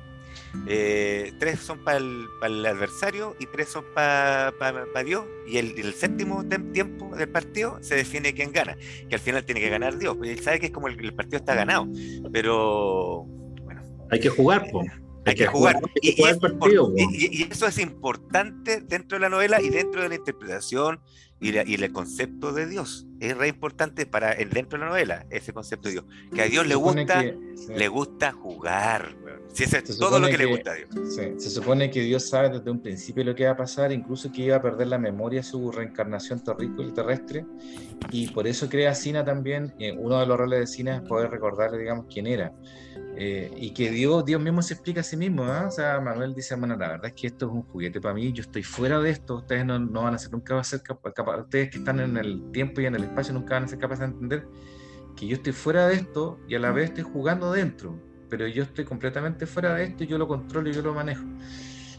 Eh, tres son para el, el, adversario y tres son para pa, Dios. Y el, el, séptimo tiempo del partido se define quién gana, que al final tiene que ganar Dios. Él sabe que es como el, el partido está ganado, pero bueno. Hay que jugar, pues hay que jugar. Y, eso es importante dentro de la novela y dentro de la interpretación y, el concepto de Dios. Es re importante para dentro de la novela ese concepto de Dios. Que a Dios le gusta, le gusta jugar. Si es todo lo que, le gusta a Dios. se supone que Dios sabe desde un principio lo que va a pasar, incluso que iba a perder la memoria su reencarnación terrestre, y por eso crea Sina también. Eh, uno de los roles de Sina es poder recordarle, digamos, quién era. Eh, y que Dios, Dios mismo se explica a sí mismo, ¿eh? o sea, Manuel dice, bueno, la verdad es que esto es un juguete para mí, yo estoy fuera de esto, ustedes no, no van a ser nunca a ser capaces, ustedes que están en el tiempo y en el espacio nunca van a ser capaces de entender que yo estoy fuera de esto y a la vez estoy jugando dentro, pero yo estoy completamente fuera de esto yo lo controlo y yo lo manejo.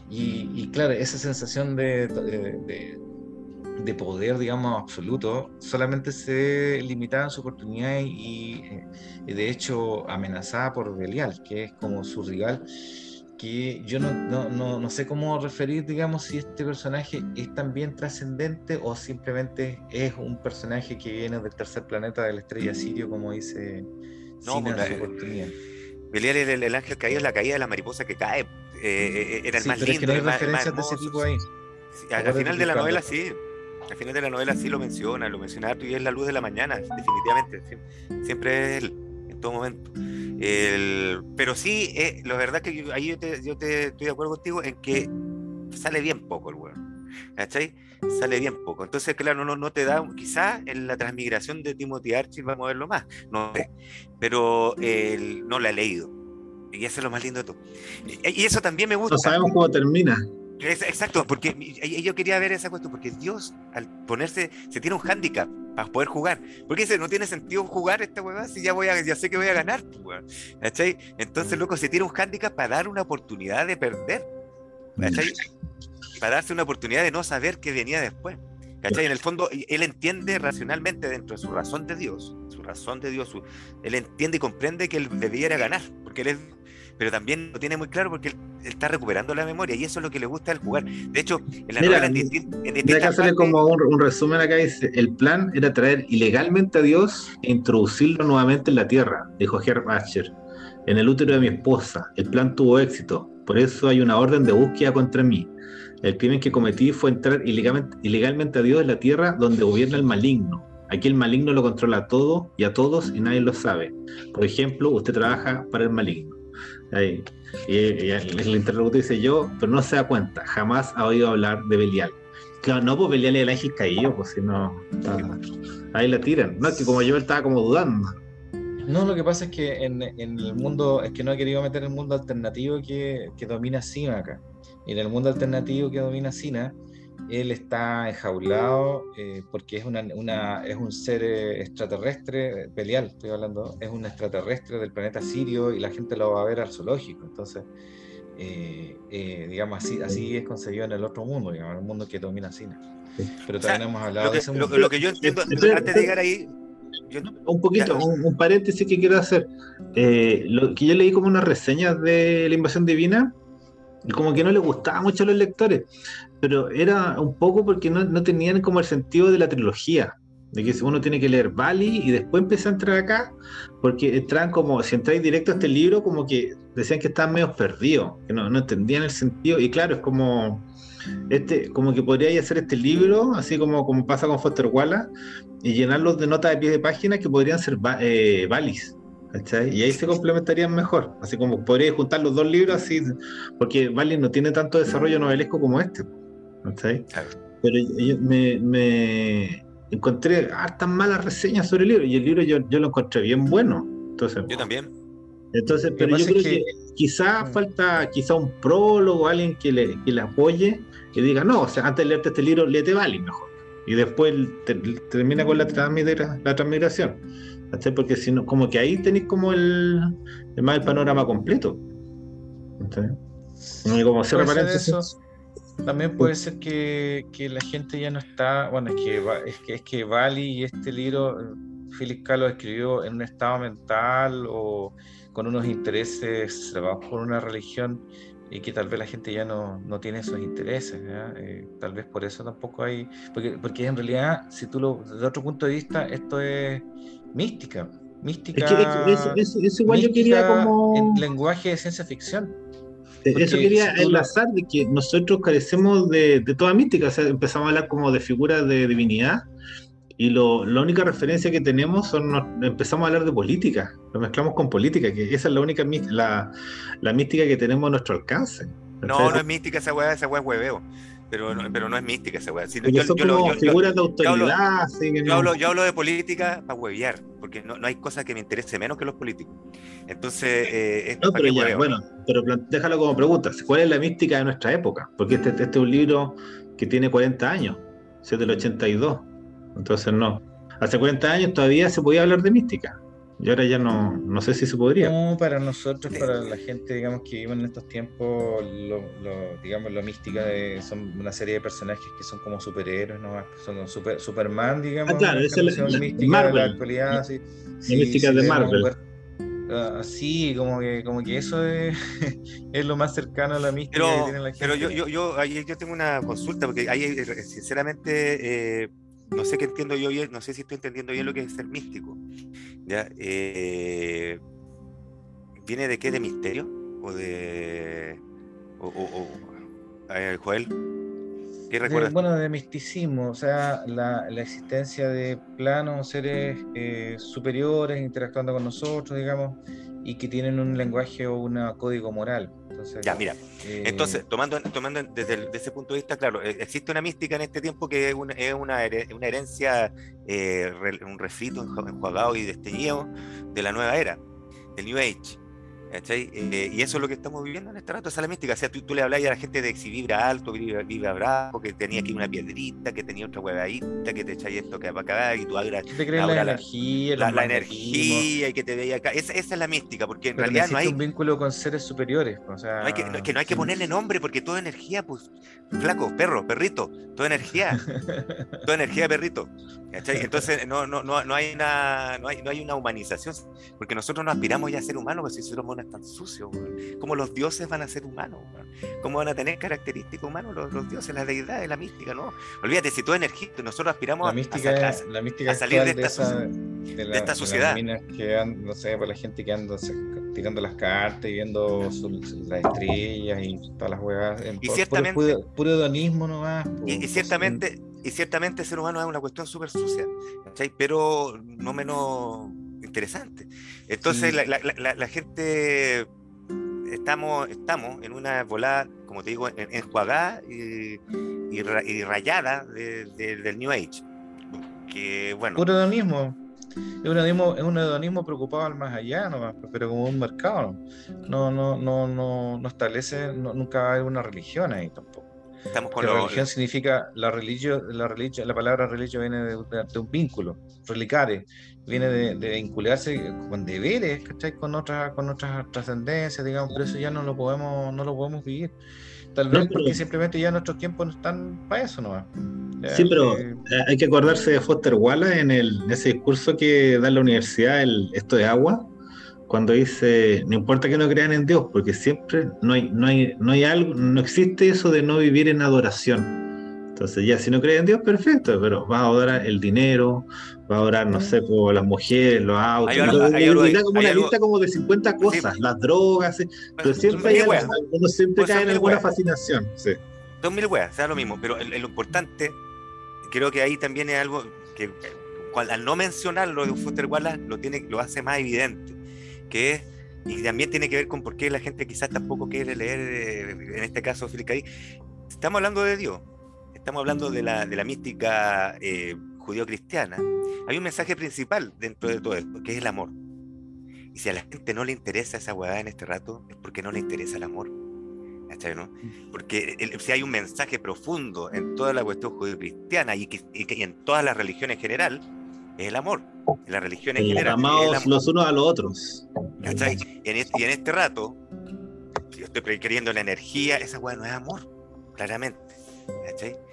Y, y claro, esa sensación de, de, de poder, digamos, absoluto, solamente se limitaba en su oportunidad y, y, de hecho amenazada por Belial, que es como su rival, que yo no, no, no, no, sé cómo referir, digamos, si este personaje es también trascendente o simplemente es un personaje que viene del tercer planeta de la estrella Sirio, como dice no, Sina en su oportunidad. Belial es el, el, ángel caído, es la caída de la mariposa que cae. Eh, eh era el sí, más lindo. Es que no hay referencias de ese tipo ahí. Sí, al final de la novela sí, al final de la novela sí lo menciona, lo menciona y es la luz de la mañana, definitivamente. Siempre es él, en todo momento. El, pero sí, eh, la verdad que yo, ahí yo te, yo te, estoy de acuerdo contigo en que sale bien poco el weón. ¿Cachai? Sale bien poco. Entonces, claro, no, no te da, quizás en la transmigración de Timothy Archie vamos a verlo más, no sé, pero el, no la he leído. Y eso es lo más lindo de todo. Y, y eso también me gusta. No sabemos cómo termina. Exacto, porque yo quería ver esa cuestión, porque Dios al ponerse, se tiene un hándicap para poder jugar. Porque dice, no tiene sentido jugar esta huevada si ya voy a, ya sé que voy a ganar, pues, ¿cachai? Entonces, mm. loco, se tiene un hándicap para dar una oportunidad de perder. ¿Cachai? Para darse una oportunidad de no saber qué venía después. ¿Cachai? En el fondo, él entiende racionalmente dentro de su razón de Dios, su razón de Dios, su, él entiende y comprende que él debiera ganar, porque él es pero también lo tiene muy claro porque él, está recuperando la memoria y eso es lo que le gusta al jugar. De hecho, en la Mira, novela, en, en acá sale como un, un, resumen acá dice, el plan era traer ilegalmente a Dios e introducirlo nuevamente en la tierra, dijo Herb Asher, en el útero de mi esposa. El plan tuvo éxito, por eso hay una orden de búsqueda contra mí. El crimen que cometí fue entrar ilegalmente, a Dios en la tierra donde gobierna el maligno. Aquí el maligno lo controla todo y a todos y nadie lo sabe. Por ejemplo, usted trabaja para el maligno. Y, el interlocutor dice yo, pero no se da cuenta, jamás ha oído hablar de Belial. Claro, no, pues Belial es el ángel caído, pues si no. ahí la tiran. No, es que como yo estaba como dudando. No, lo que pasa es que en, en, el mundo, es que no he querido meter el mundo alternativo que, que domina Sina acá. Y en el mundo alternativo que domina Sina, él está enjaulado eh, porque es, una, una, es un ser eh, extraterrestre, Belial estoy hablando, es un extraterrestre del planeta Sirio y la gente lo va a ver al zoológico. Entonces, eh, eh digamos, así, así es concebido en el otro mundo, digamos, en el mundo que domina Sina. Pero también o sea, hemos hablado lo que, de ese mundo. Lo, lo que yo entiendo, antes de llegar ahí, yo, un poquito, un, un, paréntesis que quiero hacer. Eh, lo que yo leí como unas reseñas de la invasión divina, y como que no le gustaba mucho a los lectores, pero era un poco porque no, no, tenían como el sentido de la trilogía, de que uno tiene que leer Bali y después empezar a entrar acá, porque entraban como, si entráis directo a este libro, como que decían que estaban medio perdidos, que no, no entendían el sentido, y claro, es como este, como que podría hacer este libro, así como, como pasa con Foster Wallace, y llenarlos de notas de pie de página que podrían ser eh, Balis, Y ahí se complementarían mejor. Así como podría juntar los dos libros así, porque Vali no tiene tanto desarrollo novelesco como este. Pero yo, me, encontré hartas malas reseñas sobre el libro y el libro yo, lo encontré bien bueno. Entonces, yo también. Entonces, pero yo creo que, quizá mm. falta quizá un prólogo, alguien que le, que le apoye y diga, no, o sea, antes de leerte este libro, léete Vali mejor. Y después termina con la, la transmigración. Porque si no, como que ahí tenéis como el, el, más el panorama completo. Como eso, también puede ser que, que, la gente ya no está, bueno, es que, es que, es que Bali y este libro, Philip Kahlo lo escribió en un estado mental o con unos intereses por una religión y que tal vez la gente ya no, no tiene esos intereses. Eh, tal vez por eso tampoco hay, porque, porque en realidad, si tú lo, desde otro punto de vista, esto es mística. Mística. Es que eso, igual yo quería como. En lenguaje de ciencia ficción. Eh, eso quería enlazar de que nosotros carecemos de, de, toda mística, o sea, empezamos a hablar como de figuras de divinidad y lo, la única referencia que tenemos son, empezamos a hablar de política, lo mezclamos con política, que esa es la única la, la mística que tenemos a nuestro alcance. No, no es mística esa weá, esa weá es hueveo. Pero no, pero no es mística esa weá. yo, yo, yo, figuras de autoridad. Yo hablo, yo hablo, de política para huevear, porque no, no, hay cosa que me interese menos que los políticos. Entonces, eh, no, pero ya, bueno, pero déjalo como pregunta. ¿Cuál es la mística de nuestra época? Porque este, este es un libro que tiene 40 años, es del 82. Entonces no. Hace 40 años todavía se podía hablar de mística. Y ahora ya no, no sé si se podría. No, para nosotros, para la gente, digamos, que vive en estos tiempos, lo, digamos, la mística de, son una serie de personajes que son como superhéroes, ¿no? Son super, Superman, digamos. Ah, claro, esa es la, mística de la actualidad. Sí, la mística de Marvel. sí, como que, como que eso es, (laughs) es, lo más cercano a la mística pero, que tiene la gente. Pero yo, yo, yo, yo tengo una consulta, porque ahí, sinceramente, eh, no sé qué entiendo yo bien, no sé si estoy entendiendo bien lo que es ser místico. ¿ya? Eh, ¿Viene de qué? ¿De misterio? ¿O de. O, o, Joel? ¿Qué recuerdas? bueno, de misticismo, o sea, la, la existencia de planos, seres eh, superiores interactuando con nosotros, digamos, y que tienen un lenguaje o un código moral. Entonces, ya, mira. Eh, entonces, tomando, tomando desde, ese punto de vista, claro, eh, existe una mística en este tiempo que es una, es una, herencia, eh, un refrito enjuagado y desteñido de la nueva era, del New Age. Eh, y eso es lo que estamos viviendo en este rato, esa es la mística. O sea, tú, le hablabas a la gente de si vibra alto, vibra, vibra bravo, que tenía aquí una piedrita, que tenía otra huevadita, que te echáis esto que para acá, y tú abras, te crees la, energía, la, energía, y que te veía acá. Esa, esa, es la mística, porque en realidad no hay. un vínculo con seres superiores. O sea, no hay que, no, que no hay que ponerle nombre, porque toda energía, pues, flaco, perro, perrito, toda energía, toda energía, perrito. Entonces, no, no, no, no, hay una, no, hay, no hay una humanización, porque nosotros no aspiramos ya a ser humanos, porque si somos es tan sucio, como los dioses van a ser humanos, cómo van a tener características humanas los, dioses, la deidad, la mística, ¿no? Olvídate, si tú energía, nosotros aspiramos la mística, a, la mística salir de esta, de, la, esta sociedad. que no sé, por pues, la gente que anda tirando las cartas y viendo las estrellas y todas las huevas. Y ciertamente. Puro, hedonismo nomás. y, pues, ciertamente. Y ciertamente el ser humano es una cuestión súper sucia, pero no menos interesante. Entonces la, gente estamos, estamos en una volada, como te digo, enjuagada y, y, rayada del New Age. Que bueno. Puro hedonismo. Es un hedonismo, es un hedonismo preocupado al más allá, nomás, pero como un mercado. No, no, no, no, no establece, nunca va a haber una religión ahí tampoco. Estamos con la religión significa, la religión, la religión, la palabra religión viene de, un vínculo, relicare, viene de, vincularse con deberes, ¿cachai? Con otras, con otras trascendencias, digamos, pero eso ya no lo podemos, no lo podemos vivir. Tal vez porque simplemente ya nuestros tiempos no están para eso, ¿no? sí, pero eh, hay que acordarse de Foster Wallace en, el, en ese discurso que da en la universidad, el, esto de agua, cuando dice, no importa que no crean en Dios, porque siempre no hay, no hay, no hay algo, no existe eso de no vivir en adoración. Entonces, ya, si no creen en Dios, perfecto, pero vas a adorar el dinero, vas a adorar, no sé, por las mujeres, los autos. Hay, como una lista como de 50 cosas, las drogas, pero siempre hay algo, uno siempre cae en alguna fascinación. Sí. Dos mil weas, sea lo mismo, pero lo importante, creo que ahí también es algo que al no mencionarlo de Foster Wallace lo, tiene, lo hace más evidente que es, y también tiene que ver con por qué la gente quizás tampoco quiere leer, eh, en este caso, Filcaí. Estamos hablando de Dios, estamos hablando de la, de la mística eh, judío-cristiana. Hay un mensaje principal dentro de todo esto, que es el amor. Y si a la gente no le interesa esa hueá en este rato, es porque no le interesa el amor. ¿no? Porque si hay un mensaje profundo en toda la cuestión judío-cristiana y, que, en todas las religiones en general, es el amor. En las religiones en general. Amados los unos a los otros. ¿cachai? Y en, este, y en este rato, si yo estoy queriendo la energía, esa hueá no es amor, claramente.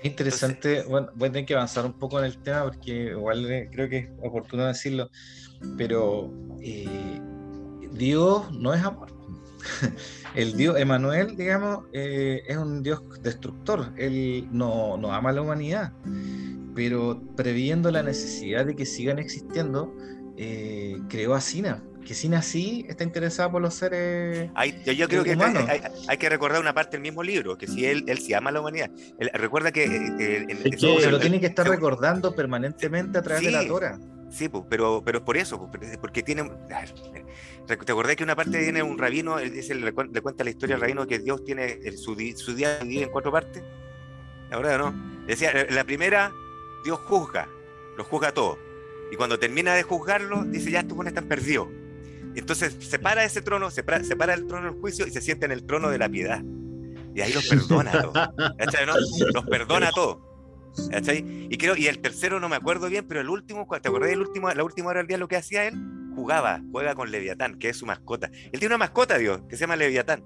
Interesante, bueno, voy a tener que avanzar un poco en el tema porque igual eh, creo que es oportuno decirlo, pero eh, Dios no es amor. (laughs) El Dios, Emanuel, digamos, eh, es un Dios destructor. Él no, no, ama a la humanidad, pero previendo la necesidad de que sigan existiendo, creó a Sina que sin así está interesada por los seres. yo, creo que hay, que recordar una parte del mismo libro, que si él, él sí ama a la humanidad. recuerda que. Eh, eh, se lo tiene que estar recordando permanentemente a través de la Torah. Sí, pero, pero por eso, porque tiene. ¿Te acordás que una parte tiene un rabino, él dice, le, cuenta la historia al rabino que Dios tiene su, su día dividido en cuatro partes? La verdad, ¿no? Decía, la primera, Dios juzga, lo juzga todo. Y cuando termina de juzgarlo, dice, ya estos están perdidos entonces se para ese trono, se para, el trono del juicio y se siente en el trono de la piedad. Y ahí los perdona a todos. Los perdona a todos. Y creo, y el tercero no me acuerdo bien, pero el último, ¿te acordás del último, la última hora del día lo que hacía él? Jugaba, juega con Leviatán, que es su mascota. Él tiene una mascota, Dios, que se llama Leviatán.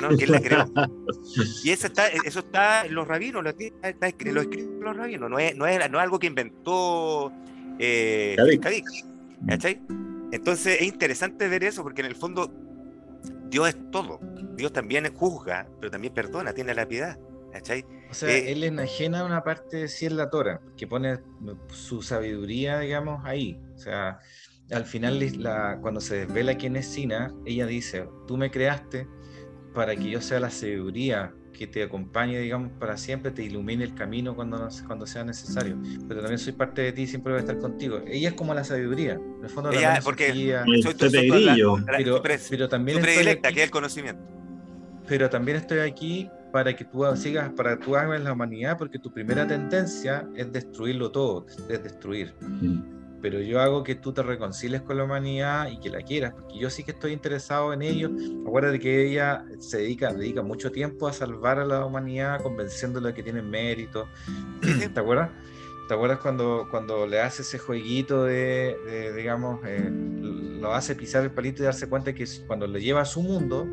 ¿No? Que él la creó. (laughs) Y eso está, eso está en los rabinos, lo, está, lo escriben los rabinos, no es, no es, no es algo que inventó eh, ¿cachai? Entonces es interesante ver eso porque en el fondo Dios es todo. Dios también juzga, pero también perdona, tiene la piedad. ¿cachai? O sea, eh, él enajena una parte de sí en la Torah, que pone su sabiduría, digamos, ahí. O sea, al final, la, cuando se desvela quién es Sina, ella dice, tú me creaste para que yo sea la sabiduría que te acompañe, digamos, para siempre, te ilumine el camino cuando, cuando sea necesario. Pero también soy parte de ti y siempre voy a estar contigo. Ella es como la sabiduría. En el fondo, Ella, porque soy tu, la, pero, pero también predilecta, que es el conocimiento. Pero también estoy aquí para que tú sigas, para que tú hagas la humanidad, porque tu primera tendencia es destruirlo todo, es destruir. Mm pero yo hago que tú te reconcilies con la humanidad y que la quieras, porque yo sí que estoy interesado en ello. Acuérdate que ella se dedica, dedica mucho tiempo a salvar a la humanidad, convenciéndola de que tienen mérito. ¿Te acuerdas? ¿Te acuerdas cuando, cuando le hace ese jueguito de, digamos, eh, lo hace pisar el palito y darse cuenta que cuando le lleva a su mundo,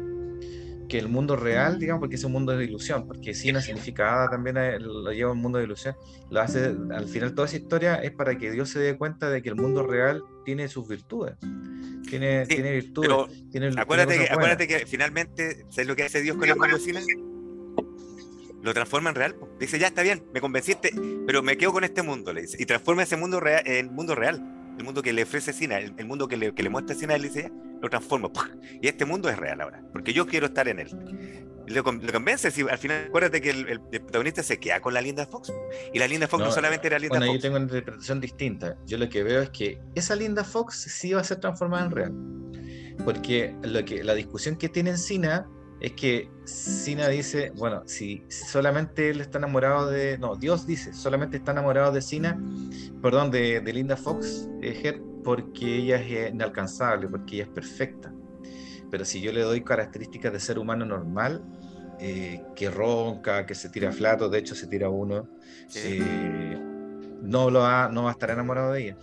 que el mundo real, digamos, porque es un mundo de ilusión, porque Sina significada también eh, lo lleva a un mundo de ilusión, lo hace, al final toda esa historia es para que Dios se dé cuenta de que el mundo real tiene sus virtudes, tiene, tiene virtudes. tiene, acuérdate, que, acuérdate que finalmente, ¿sabes lo que hace Dios con el mundo Sina? Lo transforma en real. Dice, ya está bien, me convenciste, pero me quedo con este mundo, le dice, y transforma ese mundo real, en mundo real el mundo que le ofrece Sina, el, mundo que le, que le, muestra Sina, él dice, lo transformo. Y este mundo es real ahora, porque yo quiero estar en él. Lo, lo convence, si al final acuérdate que el, protagonista se queda con la Linda Fox. Y la Linda Fox no, solamente era Linda bueno, Fox. yo tengo una interpretación distinta. Yo lo que veo es que esa Linda Fox sí va a ser transformada en real. Porque lo que, la discusión que tiene en Sina es que Sina dice, bueno, si solamente él está enamorado de, no, Dios dice, solamente está enamorado de Sina, perdón, de, Linda Fox, eh, porque ella es inalcanzable, porque ella es perfecta. Pero si yo le doy características de ser humano normal, eh, que ronca, que se tira flato, de hecho se tira uno, eh, no, lo va, no va a estar enamorado de ella.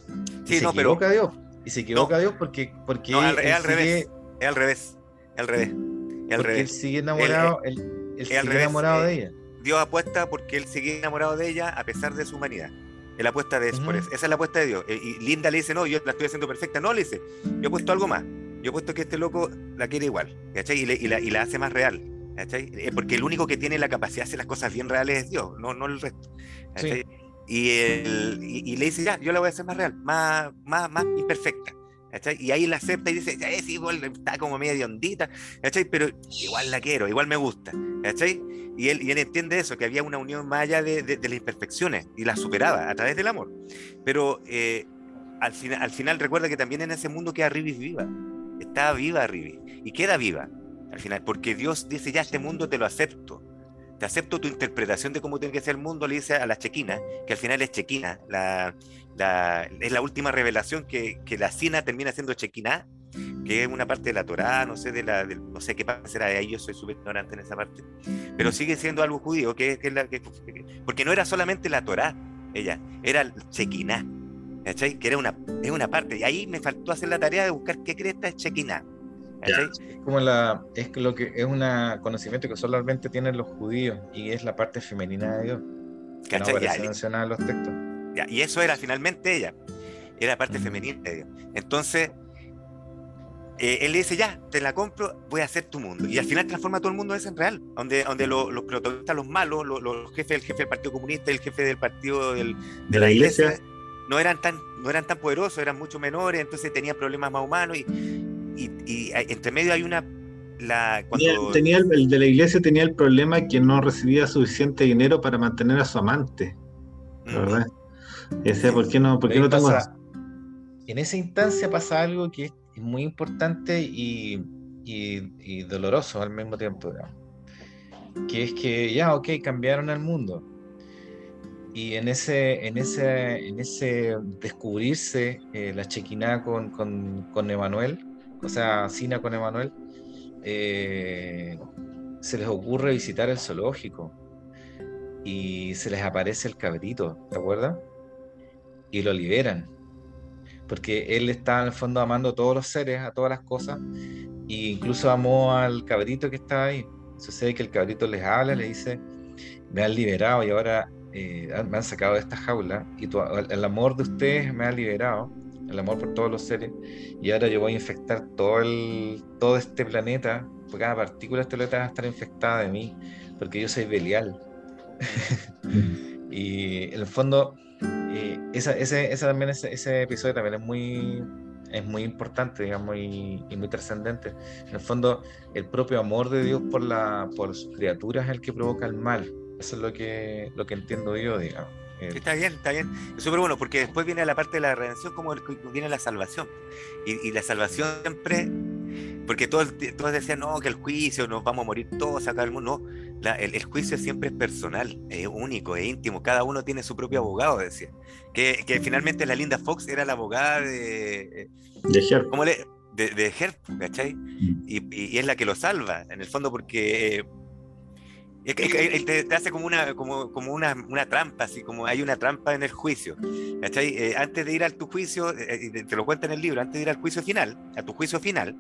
Sí, se equivoca Dios. Y se equivoca Dios porque, porque es, al revés, es al revés. Es al revés porque él sigue enamorado, él, sigue enamorado de eh, ella. Dios apuesta porque él sigue enamorado de ella a pesar de su humanidad. Él apuesta de eso, por eso. Esa es la apuesta de Dios. Eh, y Linda le dice, no, yo la estoy haciendo perfecta. No, le dice, yo he puesto algo más. Yo he puesto que este loco la quiere igual, ¿cachai? Y, la, y la, hace más real, ¿cachai? Eh, porque el único que tiene la capacidad de hacer las cosas bien reales es Dios, no, no el resto. Y, y, le dice, ya, yo la voy a hacer más real, más, más, más imperfecta. Y ahí la acepta y dice, igual está como medio hondita, Pero igual la quiero, igual me gusta, Y él, y él entiende eso, que había una unión más allá de, las imperfecciones y la superaba a través del amor. Pero eh, al, final, al final recuerda que también en ese mundo queda Rivis viva. estaba viva Rivi y queda viva al final, porque Dios dice, ya este mundo te lo acepto, te acepto tu interpretación de cómo tiene que ser el mundo, le dice a la chequina, que al final es chequina, la, es la última revelación que, que la Sina termina siendo chequina, que es una parte de la Torá, no sé de la, no sé qué será de ahí, yo soy súper ignorante en esa parte, pero sigue siendo algo judío, que, que, la, que porque no era solamente la Torá, ella, era el chequiná, ¿cachai? Que era una, es una parte, y ahí me faltó hacer la tarea de buscar qué cresta es chequiná. Es como la, es lo que es un conocimiento que solamente tienen los judíos y es la parte femenina de Dios. Que no aparece mencionada en los textos. Y eso era finalmente ella, era parte femenina de Dios. Entonces, eh, él le dice, ya, te la compro, voy a hacer tu mundo. Y al final transforma todo el mundo ese en real, donde, donde los, protagonistas, los malos, los, jefes, el jefe del Partido Comunista, el jefe del partido de, la, iglesia, no eran tan no eran tan poderosos, eran mucho menores, entonces tenían problemas más humanos y, y, entre medio hay una... La, tenía, el, de la iglesia tenía el problema que no recibía suficiente dinero para mantener a su amante. ¿Verdad? ¿Por qué no, por qué no tengo... en esa instancia pasa algo que es muy importante y, y, doloroso al mismo tiempo, que es que ya, ok, cambiaron el mundo. Y en ese, en ese, en ese descubrirse eh, la chequina con, con, con Emanuel, o sea, Sina con Emanuel, eh, se les ocurre visitar el zoológico y se les aparece el cabrito, ¿te acuerdas? Y lo liberan porque él está en el fondo amando a todos los seres, a todas las cosas, e incluso amó al cabrito que está ahí. Sucede que el cabrito les habla, le dice, me han liberado y ahora eh, me han sacado de esta jaula, y el amor de ustedes me ha liberado, el amor por todos los seres, y ahora yo voy a infectar todo, el, todo este planeta, porque cada partícula de este planeta va a estar infectada de mí, porque yo soy Belial. (laughs) y en el fondo y esa, ese, también, ese, episodio también es muy, es muy importante, digamos, y, muy trascendente. En el fondo, el propio amor de Dios por, la, por sus criaturas es el que provoca el mal. Eso es lo que, lo que entiendo yo, digamos. está bien, está bien. Es súper bueno, porque después viene la parte de la redención, como viene la salvación. Y, la salvación siempre porque todos, todos decían, no, que el juicio, nos vamos a morir todos acá el mundo. El, juicio siempre es personal, es único, es íntimo. Cada uno tiene su propio abogado, decía. Que, que finalmente la Linda Fox era la abogada de. De Herb. Le, de, de Herb, ¿cachai? Mm. Y, y, es la que lo salva, en el fondo, porque él te, hace como una, como, como una, una, trampa, así como hay una trampa en el juicio. Eh, antes de ir a tu juicio, eh, eh, te lo cuenta en el libro, antes de ir al juicio final, a tu juicio final,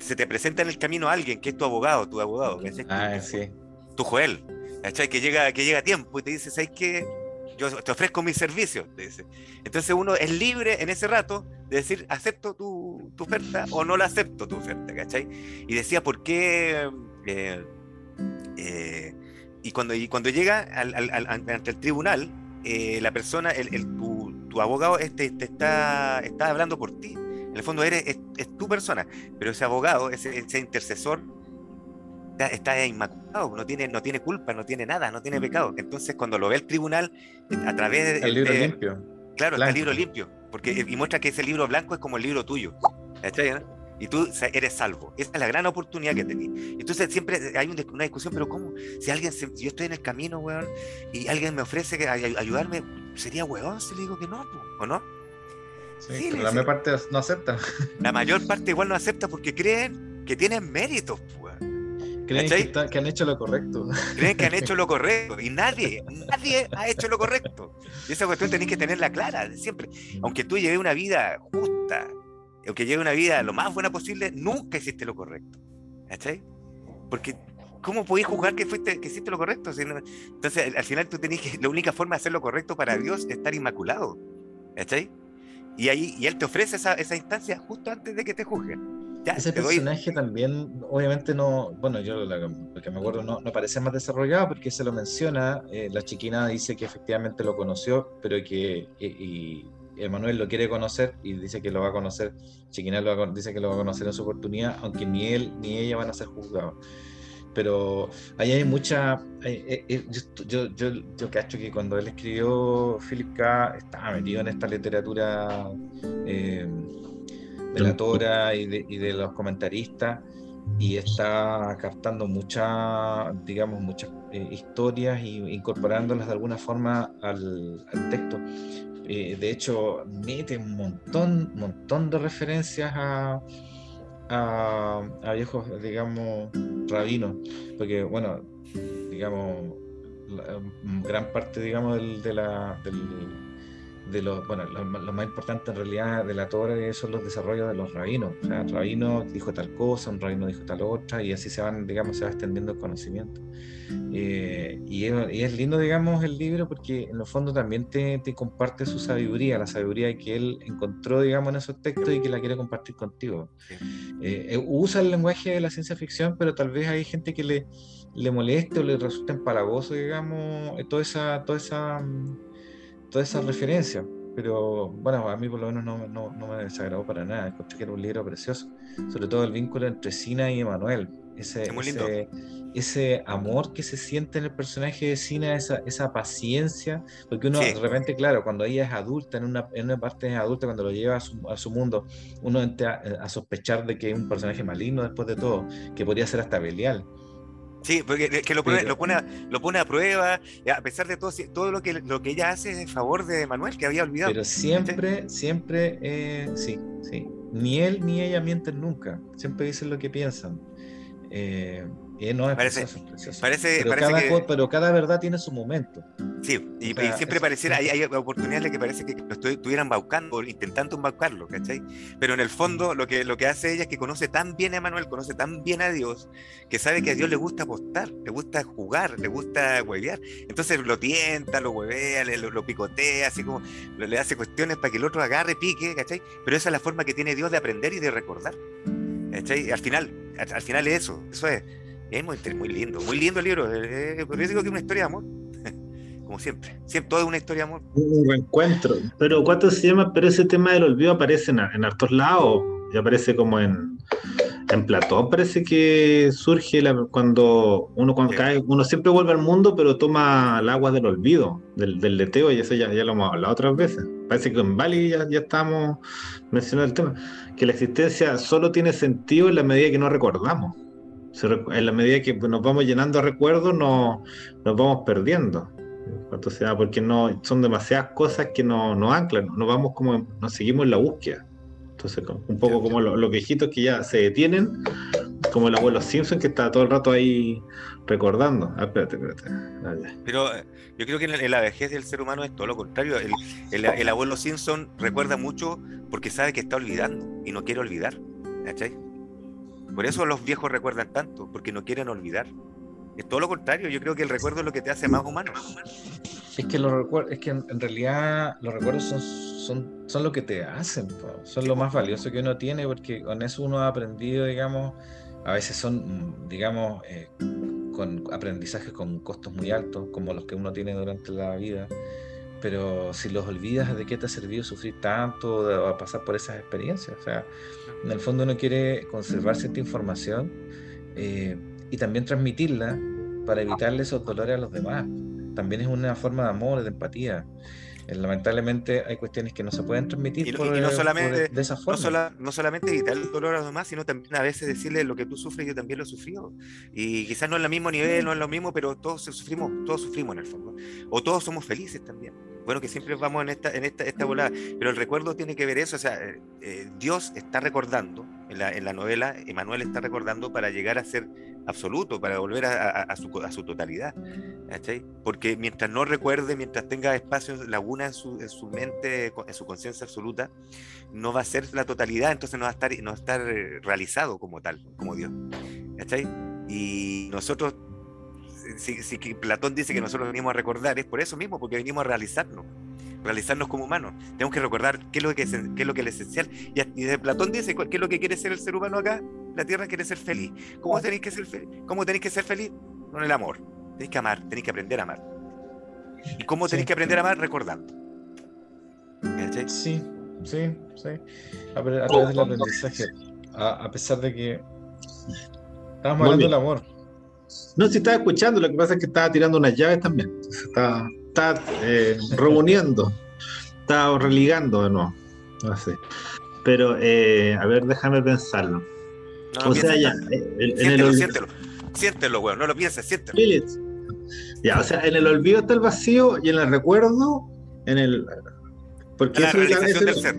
se te presenta en el camino alguien que es tu abogado, tu abogado, Ah, sí. Tu Joel, Que llega, que llega a tiempo y te dice, ¿sabes qué? Yo te ofrezco mis servicios, dice. Entonces uno es libre en ese rato de decir, acepto tu, tu oferta o no la acepto tu oferta, ¿cachai? Y decía, ¿por qué eh, eh, y, cuando, y cuando llega al, ante el tribunal, eh, la persona, el, tu, abogado este, te está, está hablando por ti. En el fondo eres, es, tu persona, pero ese abogado, ese, ese intercesor, está, inmaculado, no tiene, no tiene culpa, no tiene nada, no tiene pecado. Entonces, cuando lo ve el tribunal, a través del libro limpio. Claro, está el libro limpio, porque, y muestra que ese libro blanco es como el libro tuyo y tú eres salvo. Esa es la gran oportunidad que tenés. Entonces siempre hay una discusión, pero ¿cómo? Si alguien, si yo estoy en el camino, weón, y alguien me ofrece que, ayudarme, ¿sería weón si le digo que no, o no? Sí, la mayor parte no acepta. (laughs) La mayor parte igual no acepta porque creen que tienen méritos, weón. Creen que, han hecho lo correcto. Creen que han hecho lo (laughs) correcto. Y nadie, nadie ha hecho lo correcto. Y esa cuestión tenés que tenerla clara siempre. Aunque tú lleves una vida justa, aunque llegue una vida lo más buena posible, nunca hiciste lo correcto. ¿Cachai? Porque, ¿cómo podéis juzgar que, fuiste, que hiciste lo correcto? entonces, al final tú tenés que, la única forma de hacer lo correcto para Dios es estar inmaculado. ¿Cachai? Y ahí y Él te ofrece esa, esa instancia justo antes de que te juzguen. Ese personaje también, obviamente no, bueno, yo lo que me acuerdo no, no parece más desarrollado porque se lo menciona, eh, la chiquina dice que efectivamente lo conoció, pero que y, Emanuel lo quiere conocer y dice que lo va a conocer, Chiquinal lo dice que lo va a conocer en su oportunidad, aunque ni él ni ella van a ser juzgados. Pero ahí hay mucha. Eh, eh, yo, yo, yo, cacho que cuando él escribió Philip K. estaba metido en esta literatura eh, de la Tora y de, y de los comentaristas y está captando muchas, digamos, muchas eh, historias e incorporándolas de alguna forma al, texto. De hecho, mete un montón, montón de referencias a, a, viejos, digamos, rabinos, porque, bueno, digamos, gran parte, digamos, del, de la, del, de los, bueno, lo, más importante en realidad de la Torah son los desarrollos de los rabinos. O sea, el rabino dijo tal cosa, un rabino dijo tal otra, y así se van, digamos, se va extendiendo el conocimiento. Eh, y, es, lindo, digamos, el libro porque en el fondo también te, te, comparte su sabiduría, la sabiduría que él encontró, digamos, en esos textos y que la quiere compartir contigo. Eh, eh, usa el lenguaje de la ciencia ficción, pero tal vez hay gente que le, le moleste o le resulta empalagoso, digamos, toda esa, toda esa mm, toda esa referencia. Pero bueno, a mí por lo menos no, no, no me desagradó para nada. Encontré que era un libro precioso. Sobre todo el vínculo entre Sina y Emanuel. Ese, ese, ese, amor que se siente en el personaje de Sina, esa, esa paciencia. Porque uno de repente, claro, cuando ella es adulta, en una, en una parte es adulta, cuando lo lleva a su, a su mundo, uno entra a, sospechar de que es un personaje maligno después de todo, que podría ser hasta Belial. Sí, porque que lo, pone, lo, pone, lo pone a prueba, a pesar de todo, todo lo que, lo que ella hace es en favor de Manuel, que había olvidado. Pero siempre, siempre, eh, sí, sí. Ni él ni ella mienten nunca, siempre dicen lo que piensan. Eh, y no es parece, Parece, pero, parece cada, que... pero cada verdad tiene su momento. Sí, y, siempre pareciera, hay, hay, oportunidades que parece que lo estuvieran embaucando, intentando embaucarlo, ¿cachai? Pero en el fondo lo que, lo que hace ella es que conoce tan bien a Manuel, conoce tan bien a Dios, que sabe que a Dios le gusta apostar, le gusta jugar, le gusta huevear. Entonces lo tienta, lo huevea, lo, lo, picotea, así como le hace cuestiones para que el otro agarre, pique, ¿cachai? Pero esa es la forma que tiene Dios de aprender y de recordar. ¿cachai? Al final, al, al final es eso, eso es es muy, muy lindo, muy lindo el libro. Eh, yo digo que es una historia de amor. (laughs) Como siempre. Siempre todo es una historia de amor. Un reencuentro. Pero ¿cuánto se llama? Pero ese tema del olvido aparece en, en hartos lados. Y aparece como en, en Platón. Parece que surge cuando uno cuando cae, uno siempre vuelve al mundo, pero toma el agua del olvido, del, del leteo, y eso ya, ya lo hemos hablado otras veces. Parece que en Bali ya, ya estamos mencionando el tema. Que la existencia solo tiene sentido en la medida que no recordamos en la medida que nos vamos llenando de recuerdos, nos, nos vamos perdiendo. Entonces, porque no, son demasiadas cosas que nos, nos anclan, nos vamos como, nos seguimos en la búsqueda. Entonces, un poco como los, viejitos que ya se detienen, como el abuelo Simpson que está todo el rato ahí recordando. Ah, espérate, espérate. Ah, Pero eh, yo creo que en la vejez del ser humano es todo lo contrario. El, el, el, abuelo Simpson recuerda mucho porque sabe que está olvidando y no quiere olvidar. ¿Cachai? Por eso los viejos recuerdan tanto, porque no quieren olvidar. Es todo lo contrario, yo creo que el recuerdo es lo que te hace más humano. Es que, los es que en, realidad los recuerdos son, son, son lo que te hacen, son lo más valioso que uno tiene, porque con eso uno ha aprendido, digamos, a veces son, digamos, eh, con aprendizajes con costos muy altos, como los que uno tiene durante la vida, pero si los olvidas, ¿de qué te ha servido sufrir tanto o pasar por esas experiencias? O sea, en el fondo uno quiere conservar cierta información eh, y también transmitirla para evitarle esos dolores a los demás. También es una forma de amor, de empatía. Eh, lamentablemente hay cuestiones que no se pueden transmitir y, no, por, solamente, de esa forma. No, solamente evitar el dolor a los demás, sino también a veces decirle lo que tú sufres, yo también lo he sufrido. Y quizás no es el mismo nivel, no es lo mismo, pero todos sufrimos, todos sufrimos en el fondo. O todos somos felices también bueno, que siempre vamos en esta, en esta, esta volada, pero el recuerdo tiene que ver eso, o sea, eh, eh, Dios está recordando, en la, en la, novela, Emanuel está recordando para llegar a ser absoluto, para volver a, a, su, a su, totalidad, ¿cachai? Porque mientras no recuerde, mientras tenga espacios, laguna en su, en su mente, en su conciencia absoluta, no va a ser la totalidad, entonces no va a estar, no va a estar realizado como tal, como Dios, ¿cachai? Y nosotros si, Platón dice que nosotros venimos a recordar, es por eso mismo, porque venimos a realizarnos, realizarnos como humanos. Tenemos que recordar qué es lo que es, qué es, lo que es esencial. Y, de Platón dice, ¿qué es lo que quiere ser el ser humano acá? La Tierra quiere ser feliz. ¿Cómo tenéis que ser feliz? ¿Cómo tenéis que ser feliz? Con el amor. Tenéis que amar, tenéis que aprender a amar. ¿Y cómo tenéis que aprender a amar? Recordando. Sí, sí, sí. A, través del aprendizaje. A, pesar de que estamos hablando del amor no, si estaba escuchando, lo que pasa es que estaba tirando unas llaves también. Está, está eh, (laughs) reuniendo, está religando de nuevo. Pero, eh, a ver, déjame pensarlo. No, o sea, ya, eh, en siéntelo, el... siéntelo, siéntelo, weón, no lo pienses, siéntelo. Ya, o sea, en el olvido está el vacío y en el recuerdo, en el... Porque la realización del ser.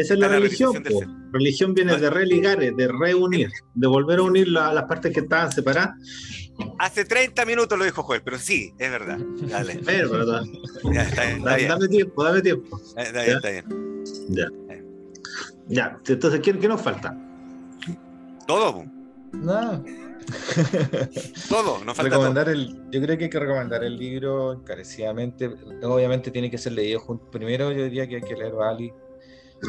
Esa es la, religión. religión, viene de religar, de reunir, de volver a unir las partes que estaban separadas. Hace 30 minutos lo dijo Joel, pero sí, es verdad. Dale. (laughs) Pero. (laughs) Ya, está bien, está dame, tiempo, dame tiempo. Está bien, está bien. Ya. Ya, entonces, ¿qué, qué nos falta? Todo. No. todo, nos falta recomendar El, yo creo que hay que recomendar el libro encarecidamente. Obviamente tiene que ser leído junto. Primero yo diría que hay que leer Bali.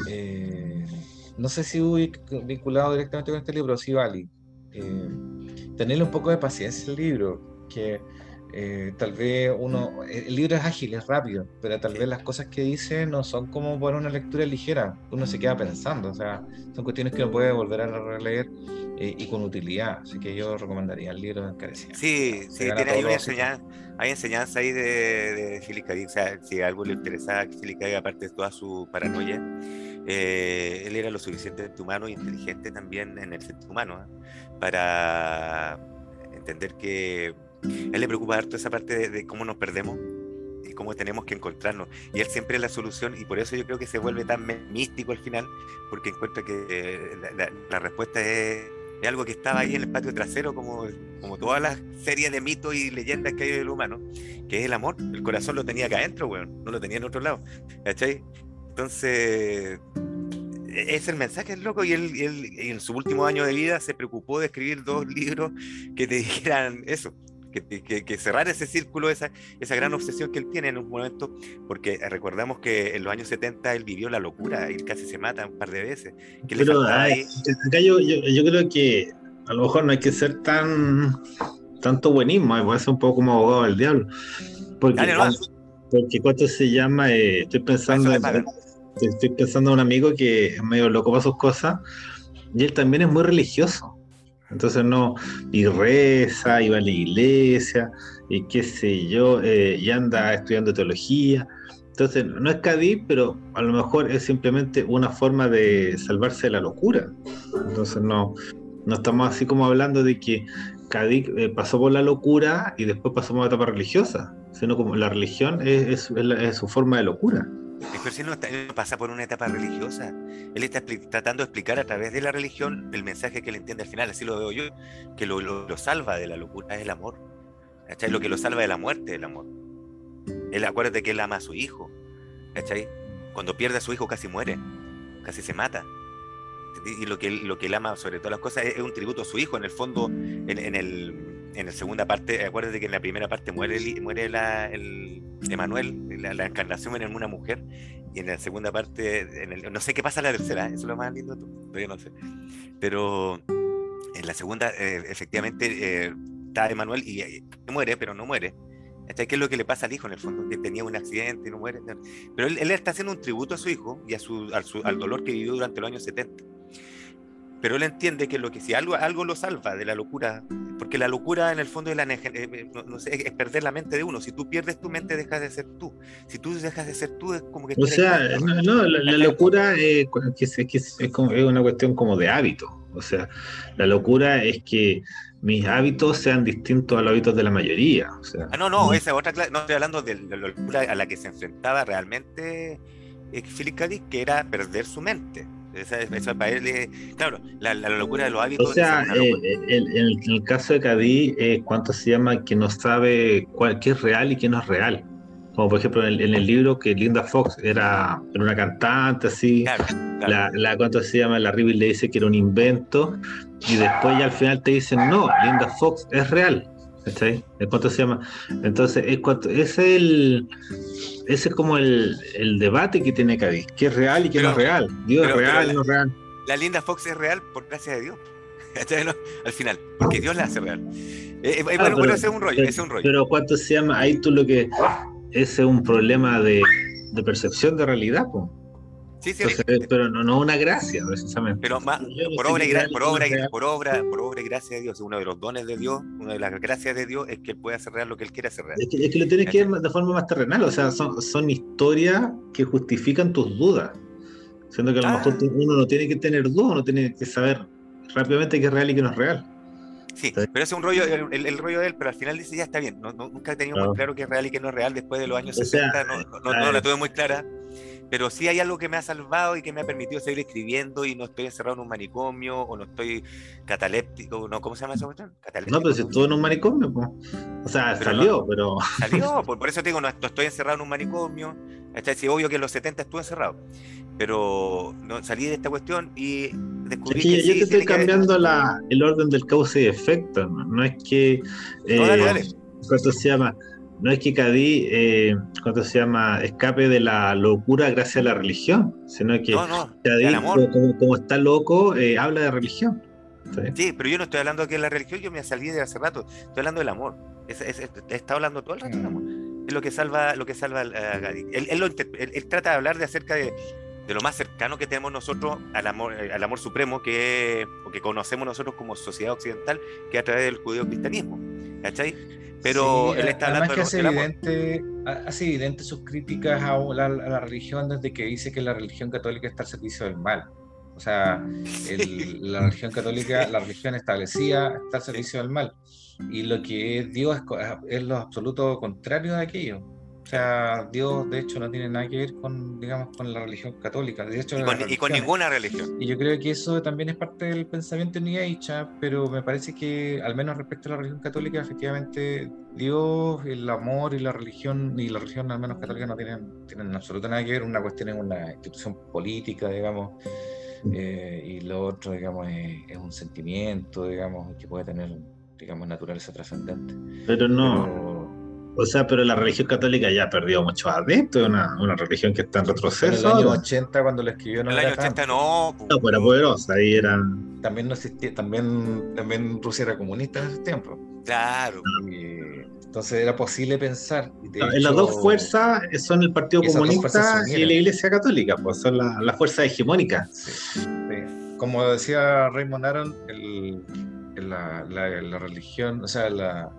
Eh, no sé si voy vinculado directamente con este libro, sí Bali. Eh, tenerle un poco de paciencia al libro, que eh, tal vez uno, el libro es ágil, es rápido, pero tal vez las cosas que dice no son como para una lectura ligera, uno se queda pensando, o sea, son cuestiones que uno puede volver a releer eh, y con utilidad, así que yo recomendaría el libro de Sí, sí, tiene, hay, enseñanza, hay enseñanza ahí de, de K. o sea, si a algo le interesaba Philip K. aparte de toda su paranoia, eh, él era lo suficientemente humano e inteligente también en el sentido humano, para entender que él le preocupa harto esa parte de, cómo nos perdemos y cómo tenemos que encontrarnos. Y él siempre es la solución y por eso yo creo que se vuelve tan místico al final, porque encuentra que eh, la, respuesta es, algo que estaba ahí en el patio trasero, como, como todas las series de mitos y leyendas que hay del humano, que es el amor. El corazón lo tenía acá adentro, weón, no lo tenía en otro lado. ¿Cachai? Entonces, e-, es el mensaje, es loco, y él, en su último año de vida se preocupó de escribir dos libros que te (laughs) dijeran eso, que, que, cerrar ese círculo, esa, esa gran obsesión que él tiene en un momento, porque recordamos que en los años 70 él vivió la locura y casi se mata un par de veces. Pero acá yo, yo, creo que a lo mejor no hay que ser tan tanto buenismo, puede ser un poco como abogado del diablo. Porque, porque ¿cuánto se llama? Eh, estoy pensando estoy pensando en un amigo que es medio loco para sus cosas y él también es muy religioso. Entonces no, y reza, y va a la iglesia, y qué sé yo, eh, y anda estudiando teología. Entonces no es Cádiz, pero a lo mejor es simplemente una forma de salvarse de la locura. Entonces no, no estamos así como hablando de que Cádiz eh, pasó por la locura y después pasó por una etapa religiosa, sino como la religión es su forma de locura. Si no, pasa por una etapa religiosa. Él está tratando de explicar a través de la religión el mensaje que él entiende al final, así lo veo yo, que lo, lo, salva de la locura es el amor. ¿Cachai? Lo que lo salva de la muerte es el amor. Él acuérdate que él ama a su hijo. ¿Cachai? Cuando pierde a su hijo casi muere, casi se mata. Y lo que, él, lo que él ama sobre todas las cosas es, un tributo a su hijo. En el fondo, en, el, en la segunda parte, acuérdate que en la primera parte muere, muere el, Emanuel, la, encarnación en una mujer, y en la segunda parte, en no sé qué pasa en la tercera, eso es lo más lindo, todavía no sé. Pero en la segunda, eh, efectivamente, eh, está Emanuel y, muere, pero no muere. ¿Qué es lo que le pasa al hijo en el fondo? Que tenía un accidente y no muere. Pero él, él está haciendo un tributo a su hijo y a su, al dolor que vivió durante los años 70 pero él entiende que lo que si algo, algo lo salva de la locura, porque la locura en el fondo es, la, eh, eh, no, sé, es perder la mente de uno. Si tú pierdes tu mente, dejas de ser tú. Si tú dejas de ser tú, es como que... O sea, no, la, locura eh, es, es, es, una cuestión como de hábito. O sea, la locura es que mis hábitos sean distintos a los hábitos de la mayoría. O sea, ah, no, no, esa otra no estoy hablando de la locura a la que se enfrentaba realmente Philip K. que era perder su mente. Esa, para él claro, la, locura de los hábitos. O sea, eh, en el, caso de Cadí, eh, ¿cuánto se llama que no sabe cuál, qué es real y qué no es real? Como por ejemplo en el, libro que Linda Fox era, una cantante, así. La, la, ¿Cuánto se llama? La River le dice que era un invento. Y después ya al final te dicen, no, Linda Fox es real. ¿Cachai? ¿Cuánto se llama? Entonces, es cuánto, es el ese es como el, debate que tiene Cádiz, qué es real y qué no es real. Dios es real y no es real. La linda Fox es real por gracia de Dios. (laughs) Al final, porque Dios la hace real. Eh, eh, bueno, pero, ese es un rollo, pero, es un rollo. Pero ¿cuánto se llama? Ahí tú lo que... Ese es un problema de, de percepción de realidad, pues. Sí, sí, pero no, no una gracia, precisamente. Pero por, obra y por, obra, por, obra, por obra y gracia de Dios, uno de los dones de Dios, una de las gracias de Dios es que Él puede hacer real lo que Él quiere hacer real. Es que, es que lo tienes que ver de forma más terrenal, o sea, son, son historias que justifican tus dudas. Siendo que a lo Ah. mejor uno no tiene que tener dudas, uno tiene que saber rápidamente qué es real y qué no es real. Sí, pero ese es un rollo, el, el- el rollo de él, pero al final dice ya está bien. No, no- nunca he tenido No. muy claro qué es real y qué no es real después de los años O sea, 60. No, no- la tuve muy clara. Pero sí hay algo que me ha salvado y que me ha permitido seguir escribiendo y no estoy encerrado en un manicomio o no estoy cataléptico. No, ¿Cómo se llama esa cuestión? Cataléptico. No, pero si estuvo en un manicomio, po. o sea, Pero salió, pero (laughs) Salió, por, por eso te digo, no, estoy encerrado en un manicomio. ¿cachai? Sí, obvio que en los 70 estuve encerrado. Pero no, salí de esta cuestión y descubrí es que que yo sí, te estoy cambiando la, el orden del causa y efecto, no, No es que. No, dale, eh, dale. ¿Cuánto se llama? No es que Cadí, eh, ¿cuánto se llama? Escape de la locura gracias a la religión, sino que No, no, Cadí, como, como está loco, eh, habla de religión. ¿sí? Sí, pero yo no estoy hablando aquí de la religión, yo me salí de hace rato. Estoy hablando del amor. Es, es- es- he estado hablando todo el rato del amor. Es lo que salva, lo que salva a Gadi. Él, él lo inter- él- él trata de hablar de acerca de, de lo más cercano que tenemos nosotros al amor, eh, al amor supremo que, o que conocemos nosotros como sociedad occidental, que es a través del judío-cristianismo. ¿Cachai? Pero Sí, él está hablando que hace evidente, ha- hace evidente sus críticas a la, a la religión desde que dice que la religión católica está al servicio del mal. O sea, el- la (laughs) religión católica, la religión establecida está al servicio del mal. Y lo que es Dios es, es lo absoluto contrario de aquello. O sea, Dios de hecho no tiene nada que ver con, digamos, con la religión católica. De hecho, Y con, y con religiones- ninguna religión. y yo creo que eso también es parte del pensamiento New Age, ¿ah? pero me parece que, al menos respecto a la religión católica, efectivamente Dios, el amor y la religión, y la religión al menos católica no tienen, tienen absolutamente nada que ver. Una cuestión es una institución política, digamos, eh, y lo otro, digamos, es, es un sentimiento, digamos, que puede tener, digamos, naturaleza trascendente. Pero no, Pero o sea, pero la religión católica ya perdió mucho adeptos, es una, una religión que está en en el retroceso. año ahora. 80, cuando lo escribió, no En el año 80 tanto. no. No, pues era poderosa, ahí eran. También no existía, también, también Rusia era comunista en ese tiempo. Claro. Y entonces era posible pensar. de En las dos fuerzas son el Partido Comunista y la Iglesia Católica, pues son la- las fuerzas hegemónicas. sí, sí. Como decía Raymond Aron, el- el- la, la- la religión, o sea, la,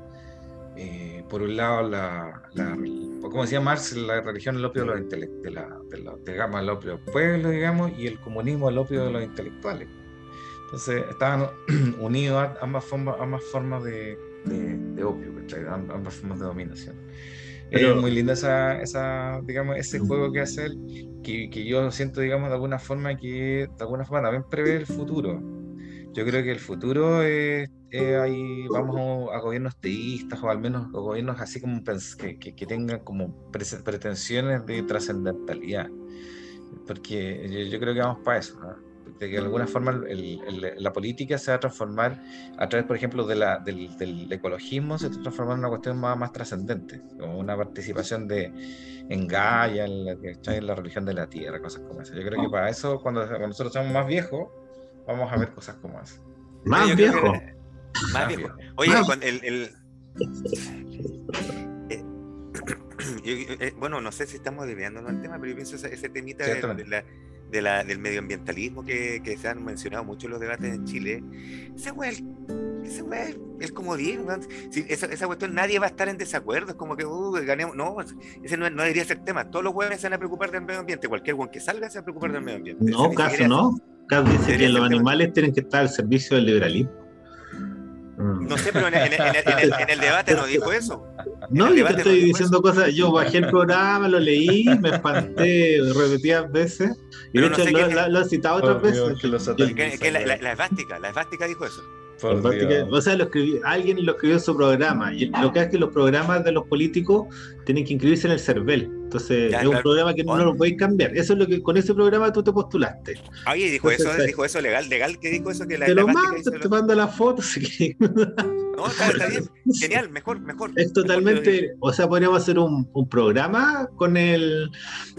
eh, por un lado, la, la- como decía Marx, la religión es el opio de los intele- de la, de la- digamos, el opio del pueblo, digamos, y el comunismo el opio de los intelectuales. Entonces estaban (clears throat) unidos ambas formas, ambas formas de, de, de opio, ambas formas de dominación. Pero- es muy linda esa, esa, digamos, ese juego que hace él, que, que yo siento, digamos, de alguna forma que de alguna forma también prevé el futuro. Yo creo que el futuro es, es ahí, vamos a, a gobiernos teístas o al menos a gobiernos así como que, que, que tengan como pretensiones de trascendentalidad. Porque yo, yo creo que vamos para eso, ¿no? de que de alguna forma el- el- la política se va a transformar a través, por ejemplo, de la, del, del ecologismo, se está transformando en una cuestión más, más trascendente, como una participación de, en Gaia, en la, en la religión de la tierra, cosas como eso. Yo creo que para eso, cuando, cuando nosotros seamos más viejos, vamos a ver cosas como eso. Más Yo Más viejo. Oye, el. el- eh, yo- eh, bueno, no sé si estamos desviándonos al tema, pero yo pienso ese, ese temita de, Ciertamente. de la- de la- del medioambientalismo que, que se han mencionado mucho en los debates en Chile. Ese güey, ese güey es el comodín. esa, esa cuestión nadie va a estar en desacuerdo. Es como que, uh, ganemos. No, ese no, no debería ser tema. Todos los güeyes se van a preocupar del medio ambiente. Cualquier güey que salga se va a preocupar del medio ambiente. No, caso no. Cas dice que los animales tienen que estar al servicio del liberalismo. Mm. No sé, pero en, en- en- en el, en el debate no dijo eso. No, yo te estoy diciendo cosas. Yo bajé el programa, lo leí, me espanté (laughs) repetidas veces. Y Pero de no sé lo, es. lo- lo he citado otras Oh, Dios, veces. que. Que, que la, la, la esvástica, la esvástica dijo eso. Por Aparte Dios. que- o sea, lo escribió, alguien lo escribió en su programa. Y lo que es que los programas de los políticos tienen que inscribirse en el CERVEL. Entonces, Ya, es un claro. programa que no lo podéis cambiar. Eso es lo que con ese programa tú te postulaste. Oye, dijo eso, dijo eso legal, legal que dijo eso que la, te lo mando, te lo- mando la foto. si quieres. (laughs) No, está, está bien, (laughs) genial, mejor, mejor. Es Mejor totalmente, o sea, podríamos hacer un, un programa con el,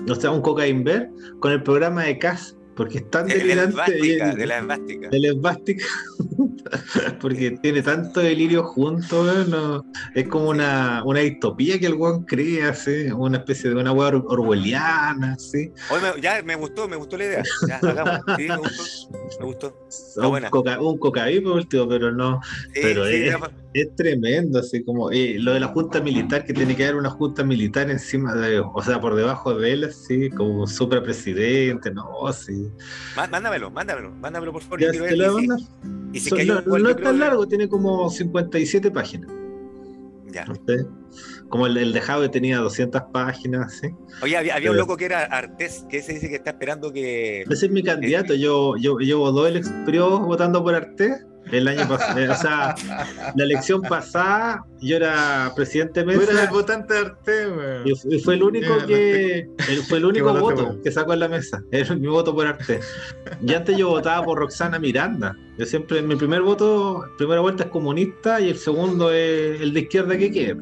o sea, un cocaine Bear, con el programa de CAS, porque es tan (laughs) delirante de la esvástica. de la esvástica, (laughs) porque tiene tanto delirio junto, no- es como una, una distopía que el weón crea, así, una especie de una weá or- orwelliana, así, Hoy me- ya me gustó, me gustó la idea. Ya, hagamos. Sí, me gustó, me gustó. un, coca, un por último, pero no, Sí, Pero sí, es- es tremendo, así como eh, lo de la junta militar, que tiene que haber una junta militar encima de, o sea, por debajo de él, así, como un superpresidente, no, sí. Mándamelo, mándamelo, mándamelo por favor. Ya, te lo. Y si no, yo es tan largo, tiene como 57 páginas. Ya. Como el, el de Jave tenía 200 páginas, ¿sí? Oye, había, había un Pero- loco que era Artés, que ese dice que está esperando que. Ese es mi candidato. Yo, yo llevo dos elecciones votando por Arte. El año pasado, eh, o sea, la elección pasada yo era presidente de Tú eres el mesa votante de Arte, weón. y, y fue el único que fue el único voto por- que sacó en la mesa. (laughs) Era mi voto por Arte. Y antes yo votaba por Roxana Miranda. Yo siempre, mi primer voto, primera vuelta es comunista y el segundo es el de izquierda que quede.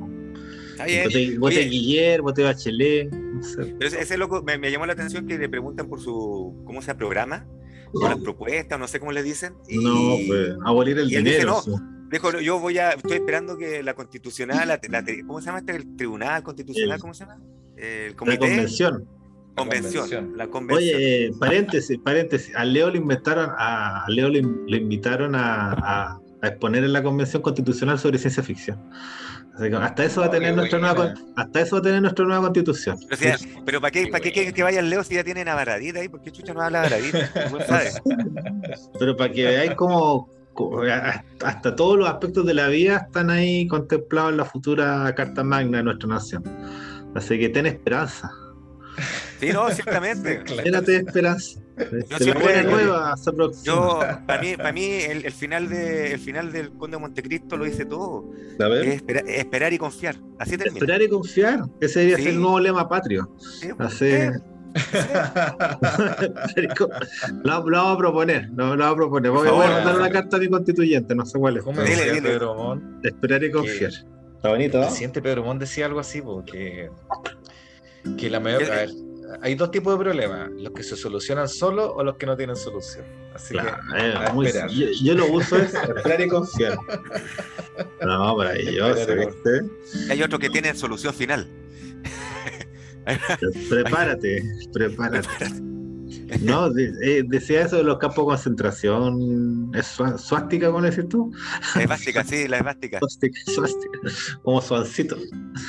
Voté, Guillermo, voté Bachelet. no sé. pero ese, ese loco me, me llamó la atención que le preguntan por su. ¿Cómo se llama? Programa. Las propuestas, no sé cómo le dicen. Y, No, pues, abolir el y él dice, dinero. no, sí. Dijo, yo voy a, estoy esperando que la constitucional, la, la- ¿cómo se llama este? El tribunal constitucional, ¿cómo se llama? El La convención. convención, convención. la convención. Oye, eh, paréntesis, paréntesis. A Leo le inventaron, a, a Leo le, le invitaron a, a- a exponer en la convención constitucional sobre ciencia ficción. Hasta eso va a tener qué nuestra nueva, hasta eso va a tener nuestra nueva constitución. Pero, o sea, pero ¿para qué, Qué para qué bueno. que, vaya el Leo si ya tienen a Baradita ahí? ¿Por qué Chucha no habla Baradita? (laughs) Pero para que veáis cómo hasta todos los aspectos de la vida están ahí contemplados en la futura Carta Magna de nuestra nación. Así que ten esperanza. Sí, no, ciertamente. (laughs) Claro. Llénate de esperanza. la buena nueva se. Yo, para mí, para mí el, el final de, el final del Conde de Montecristo lo dice todo. A ver. Es espera- es esperar y confiar. Así termina. Esperar y confiar. Ese debería Sí. ser el nuevo lema patrio. Sí, Así. eh, (laughs) lo, lo vamos a proponer, lo, lo vamos a proponer. Voy, Por voy a favor. mandar una carta a mi constituyente, no sé cuál es. ¿Cómo Dile, dile. Pedro Montt? Esperar y confiar. Está bonito, El presidente Pedro Montt decía algo así, porque que la mayor, a ver, hay dos tipos de problemas, los que se solucionan solos o los que no tienen solución. Así Claro, que eh, a muy- esperar. yo, yo lo uso es (laughs) esperar y confiar. No, maravilloso. ¿viste? Hay otros que tienen solución final. Prepárate, prepárate. No, de- eh, decía eso de los campos de concentración. ¿Es suástica, cómo decir tú? La esvástica, sí, la esvástica. Suástica, suástica. Como suancito.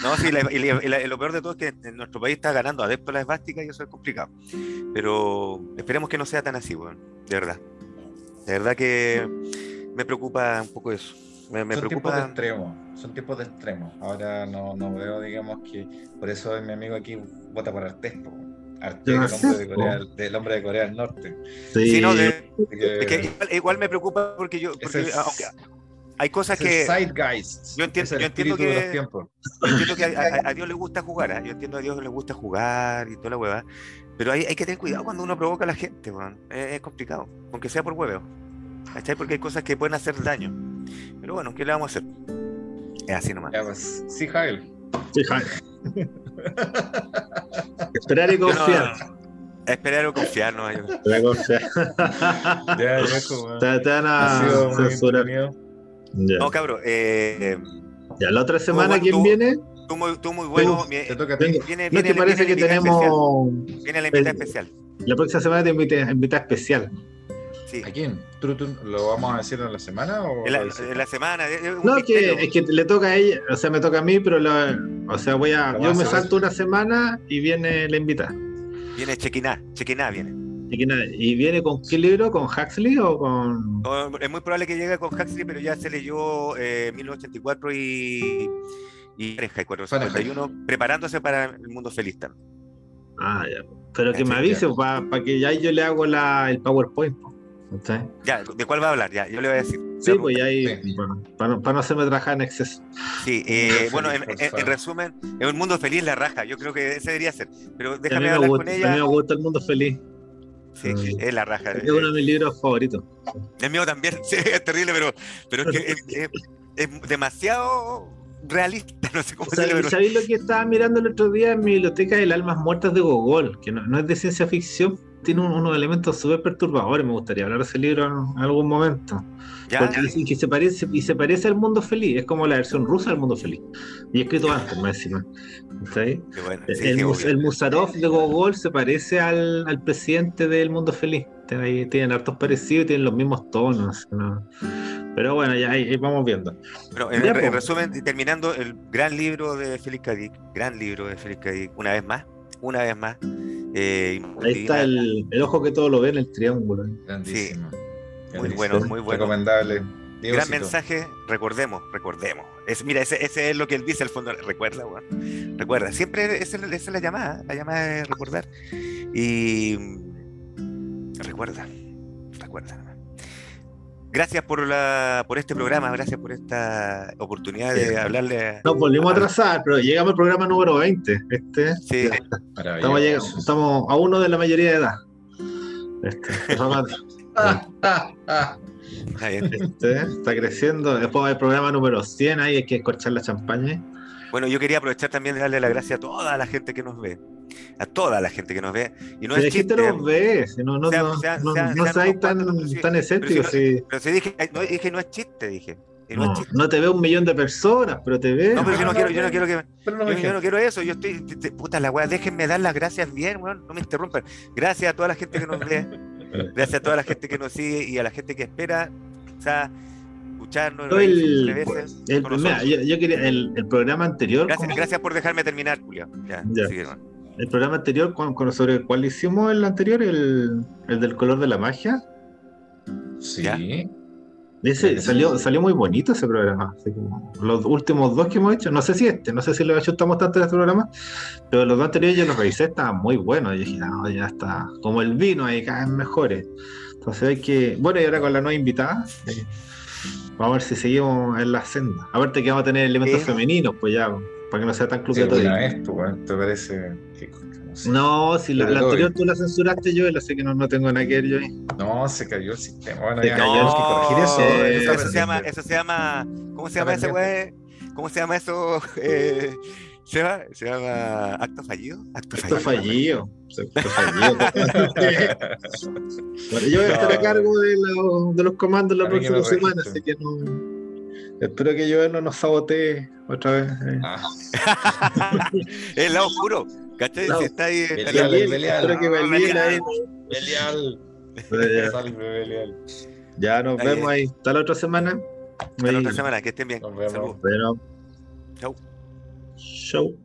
No, sí, la- y, la- y la- y lo peor de todo es que en nuestro país está ganando adeptos a la esvástica y eso es complicado. Pero esperemos que no sea tan así, de verdad. De verdad que me preocupa un poco eso. Me, me son tiempos de preocupa. extremo, son tiempos de extremo. Ahora no, no veo, digamos, que por eso mi amigo aquí vota por Artés, Artés, el hombre de. Corea, del hombre de Corea del Norte. Sí, Sí, no, de- Así que que igual, igual me preocupa porque yo. porque, es- aunque hay cosas es el que. Zeitgeist. yo entiendo- es el yo entiendo espíritu de que- los tiempos. Yo entiendo que a, a- a Dios le gusta jugar, ¿ah? yo entiendo a Dios le gusta jugar y toda la hueva, pero hay, hay que tener cuidado cuando uno provoca a la gente, weón. es, es complicado, aunque sea por hueveo, ¿cachai? Porque hay cosas que pueden hacer daño, pero bueno, ¿qué le vamos a hacer? Es así nomás. Ya, pues, sí, Jael. Sí, Jaime. (laughs) Esperar y no- confiar. esperar o confiar, no, yo- Esperar y confiar. (laughs) Ya, viejo, weón. te, te van a censurar. Ya. no cabrón, eh, Ya, la otra semana, ¿quién tú- viene? tú muy, tú muy bueno, Te toca a ti. Venga. viene, No, viene, que parece viene que tenemos. especial, viene la invitada especial, La próxima semana te invité, invitada especial. Sí. ¿A quién? ¿Tú- tú- ¿Lo vamos a decir en la semana o En la, en semana, No, misterio. que, es que le toca a ella, o sea, me toca a mí, pero la, o sea, voy a, yo me salto una semana y viene la invitada. viene Chequiná, Chequiná viene. Y, que nada, ¿y viene con qué libro? ¿Con Huxley o con.? No, es muy probable que llegue con Huxley, pero ya se leyó eh, 1984 y, y Fahrenheit 451, preparándose para el mundo feliz también. Ah, ya. Pero que me avise para que ya yo le hago la, el PowerPoint. po, Ya, ¿de cuál va a hablar? Ya, yo le voy a decir. Sí, pues ya ahí, Sí. bueno, para, no- para no hacerme trabajar en exceso. Sí, eh, bueno, en, en- en resumen, es un mundo feliz la raja. Yo creo que ese debería ser. Pero déjame me hablar gusta, con a mí ella. me gusta el mundo feliz. Sí, Mm. es la raja. Es uno de mis libros favoritos. El mío también, (laughs) sí, es terrible, pero, pero es que es, es- es demasiado realista. No sé cómo O sea, ¿Sabéis lo que estaba mirando el otro día en mi biblioteca del Almas Muertas de Gogol? Que no, no es de ciencia ficción, tiene un- unos elementos súper perturbadores. Me gustaría hablar de ese libro en algún momento. Ya, Porque dicen que se parece, y se parece al mundo feliz, es como la versión rusa del mundo feliz. Y escrito antes, más encima. ¿Está qué bueno, sí, el, sí, el Musarov de Gogol se parece al, al presidente del mundo feliz. Tienen, ahí- tienen hartos parecidos y tienen los mismos tonos. ¿no? Pero bueno, ya ahí, ahí vamos viendo. En, Ya, en po. resumen, terminando, el gran libro de Félix Cadic, gran libro de Félix Cadic, una vez más, una vez más, Eh, Ahí está el, el ojo que todo lo ve en el triángulo. Grandísimo. Muy Grandísimo. bueno, muy bueno. Recomendable. Gran mensaje, recordemos, recordemos. Es, mira, ese, ese es lo que él dice al fondo. Recuerda, weón. Recuerda. Siempre esa es, la llamada. La llamada es recordar. Y mm, recuerda. Recuerda. Gracias por, la, por este programa, gracias por esta oportunidad de hablarle. a- Nos volvimos a atrasar, pero llegamos al programa número 20. Este, Sí, estamos, llegando- estamos a uno de la mayoría de edad. Este, Ah, ah, ah. este, está creciendo. Después va el programa número 100. Ahí hay que escorchar la champaña. Bueno, yo quería aprovechar también de darle las gracias a toda la gente que nos ve. A toda la gente que nos ve. Y no la es gente chiste. los ve, no, no, Sean- no, sean- no, sean- no tan, pero sí- tan escépticos. pero si- Pero si dije, no, dije no es chiste, dije. No, no, te ve un millón de personas, pero te ve. No, pero yo no no, quiero, no, yo no quiero que Pero Yo, no quiero eso, yo estoy. te- te- puta la weá, déjenme dar las gracias bien, weón, no me interrumpan. Gracias a toda la gente que nos ve, (laughs) gracias a toda la gente que nos sigue y a la gente que espera, o sea, escucharnos, Yo el- veces el- mira, yo, yo quería el, el programa anterior. Gracias, gracias por dejarme terminar, Julio. Ya, Ya. sigue. El programa anterior, con, con- sobre el cual hicimos el anterior, el, el del color de la magia. Sí. ¿Ya? Ese salió, salió muy bonito ese programa. así como los últimos dos que hemos hecho, no sé si este, no sé si lo ajustamos tanto en este programa, pero los dos anteriores yo los revisé, estaban muy buenos. Y dije, no, ya está, como el vino ahí, cada vez mejores. Entonces hay que. Bueno, y ahora con la nueva invitada, eh, vamos a ver si seguimos en la senda. Aparte que vamos a tener elementos femeninos, pues ya, para que no sea tan club Sí, de todo. una vez, pues, ¿te parece? que- no, sé. No, si la, la anterior bien. tú la censuraste yo, así que no, no tengo nada que ver yo ahí. No, se cayó el sistema. Bueno, Se ya, cayó. hay que corregir eso. No, eh, eso, se llama, eso se llama, ¿cómo se llama ese weón? ¿Cómo se llama eso? (laughs) Eh, ¿se, llama, ¿Se llama acto fallido? Acto Esto fallido. fallido. Esto fallido. (laughs) Bueno, yo voy a estar a No. cargo de, lo- de los comandos la próxima semana, así que no. Espero que yo no nos sabotee otra vez. eh. Ah, (laughs) el lado oscuro, ¿cachai? No. Si está ahí. Belial, está Belial, espero que Belial ahí. Belial. Ya, (laughs) Salve, Belial. Ya nos Ahí vemos ahí. Hasta la otra semana. Hasta la otra semana, que estén bien. Nos vemos. Bueno, Chau. show.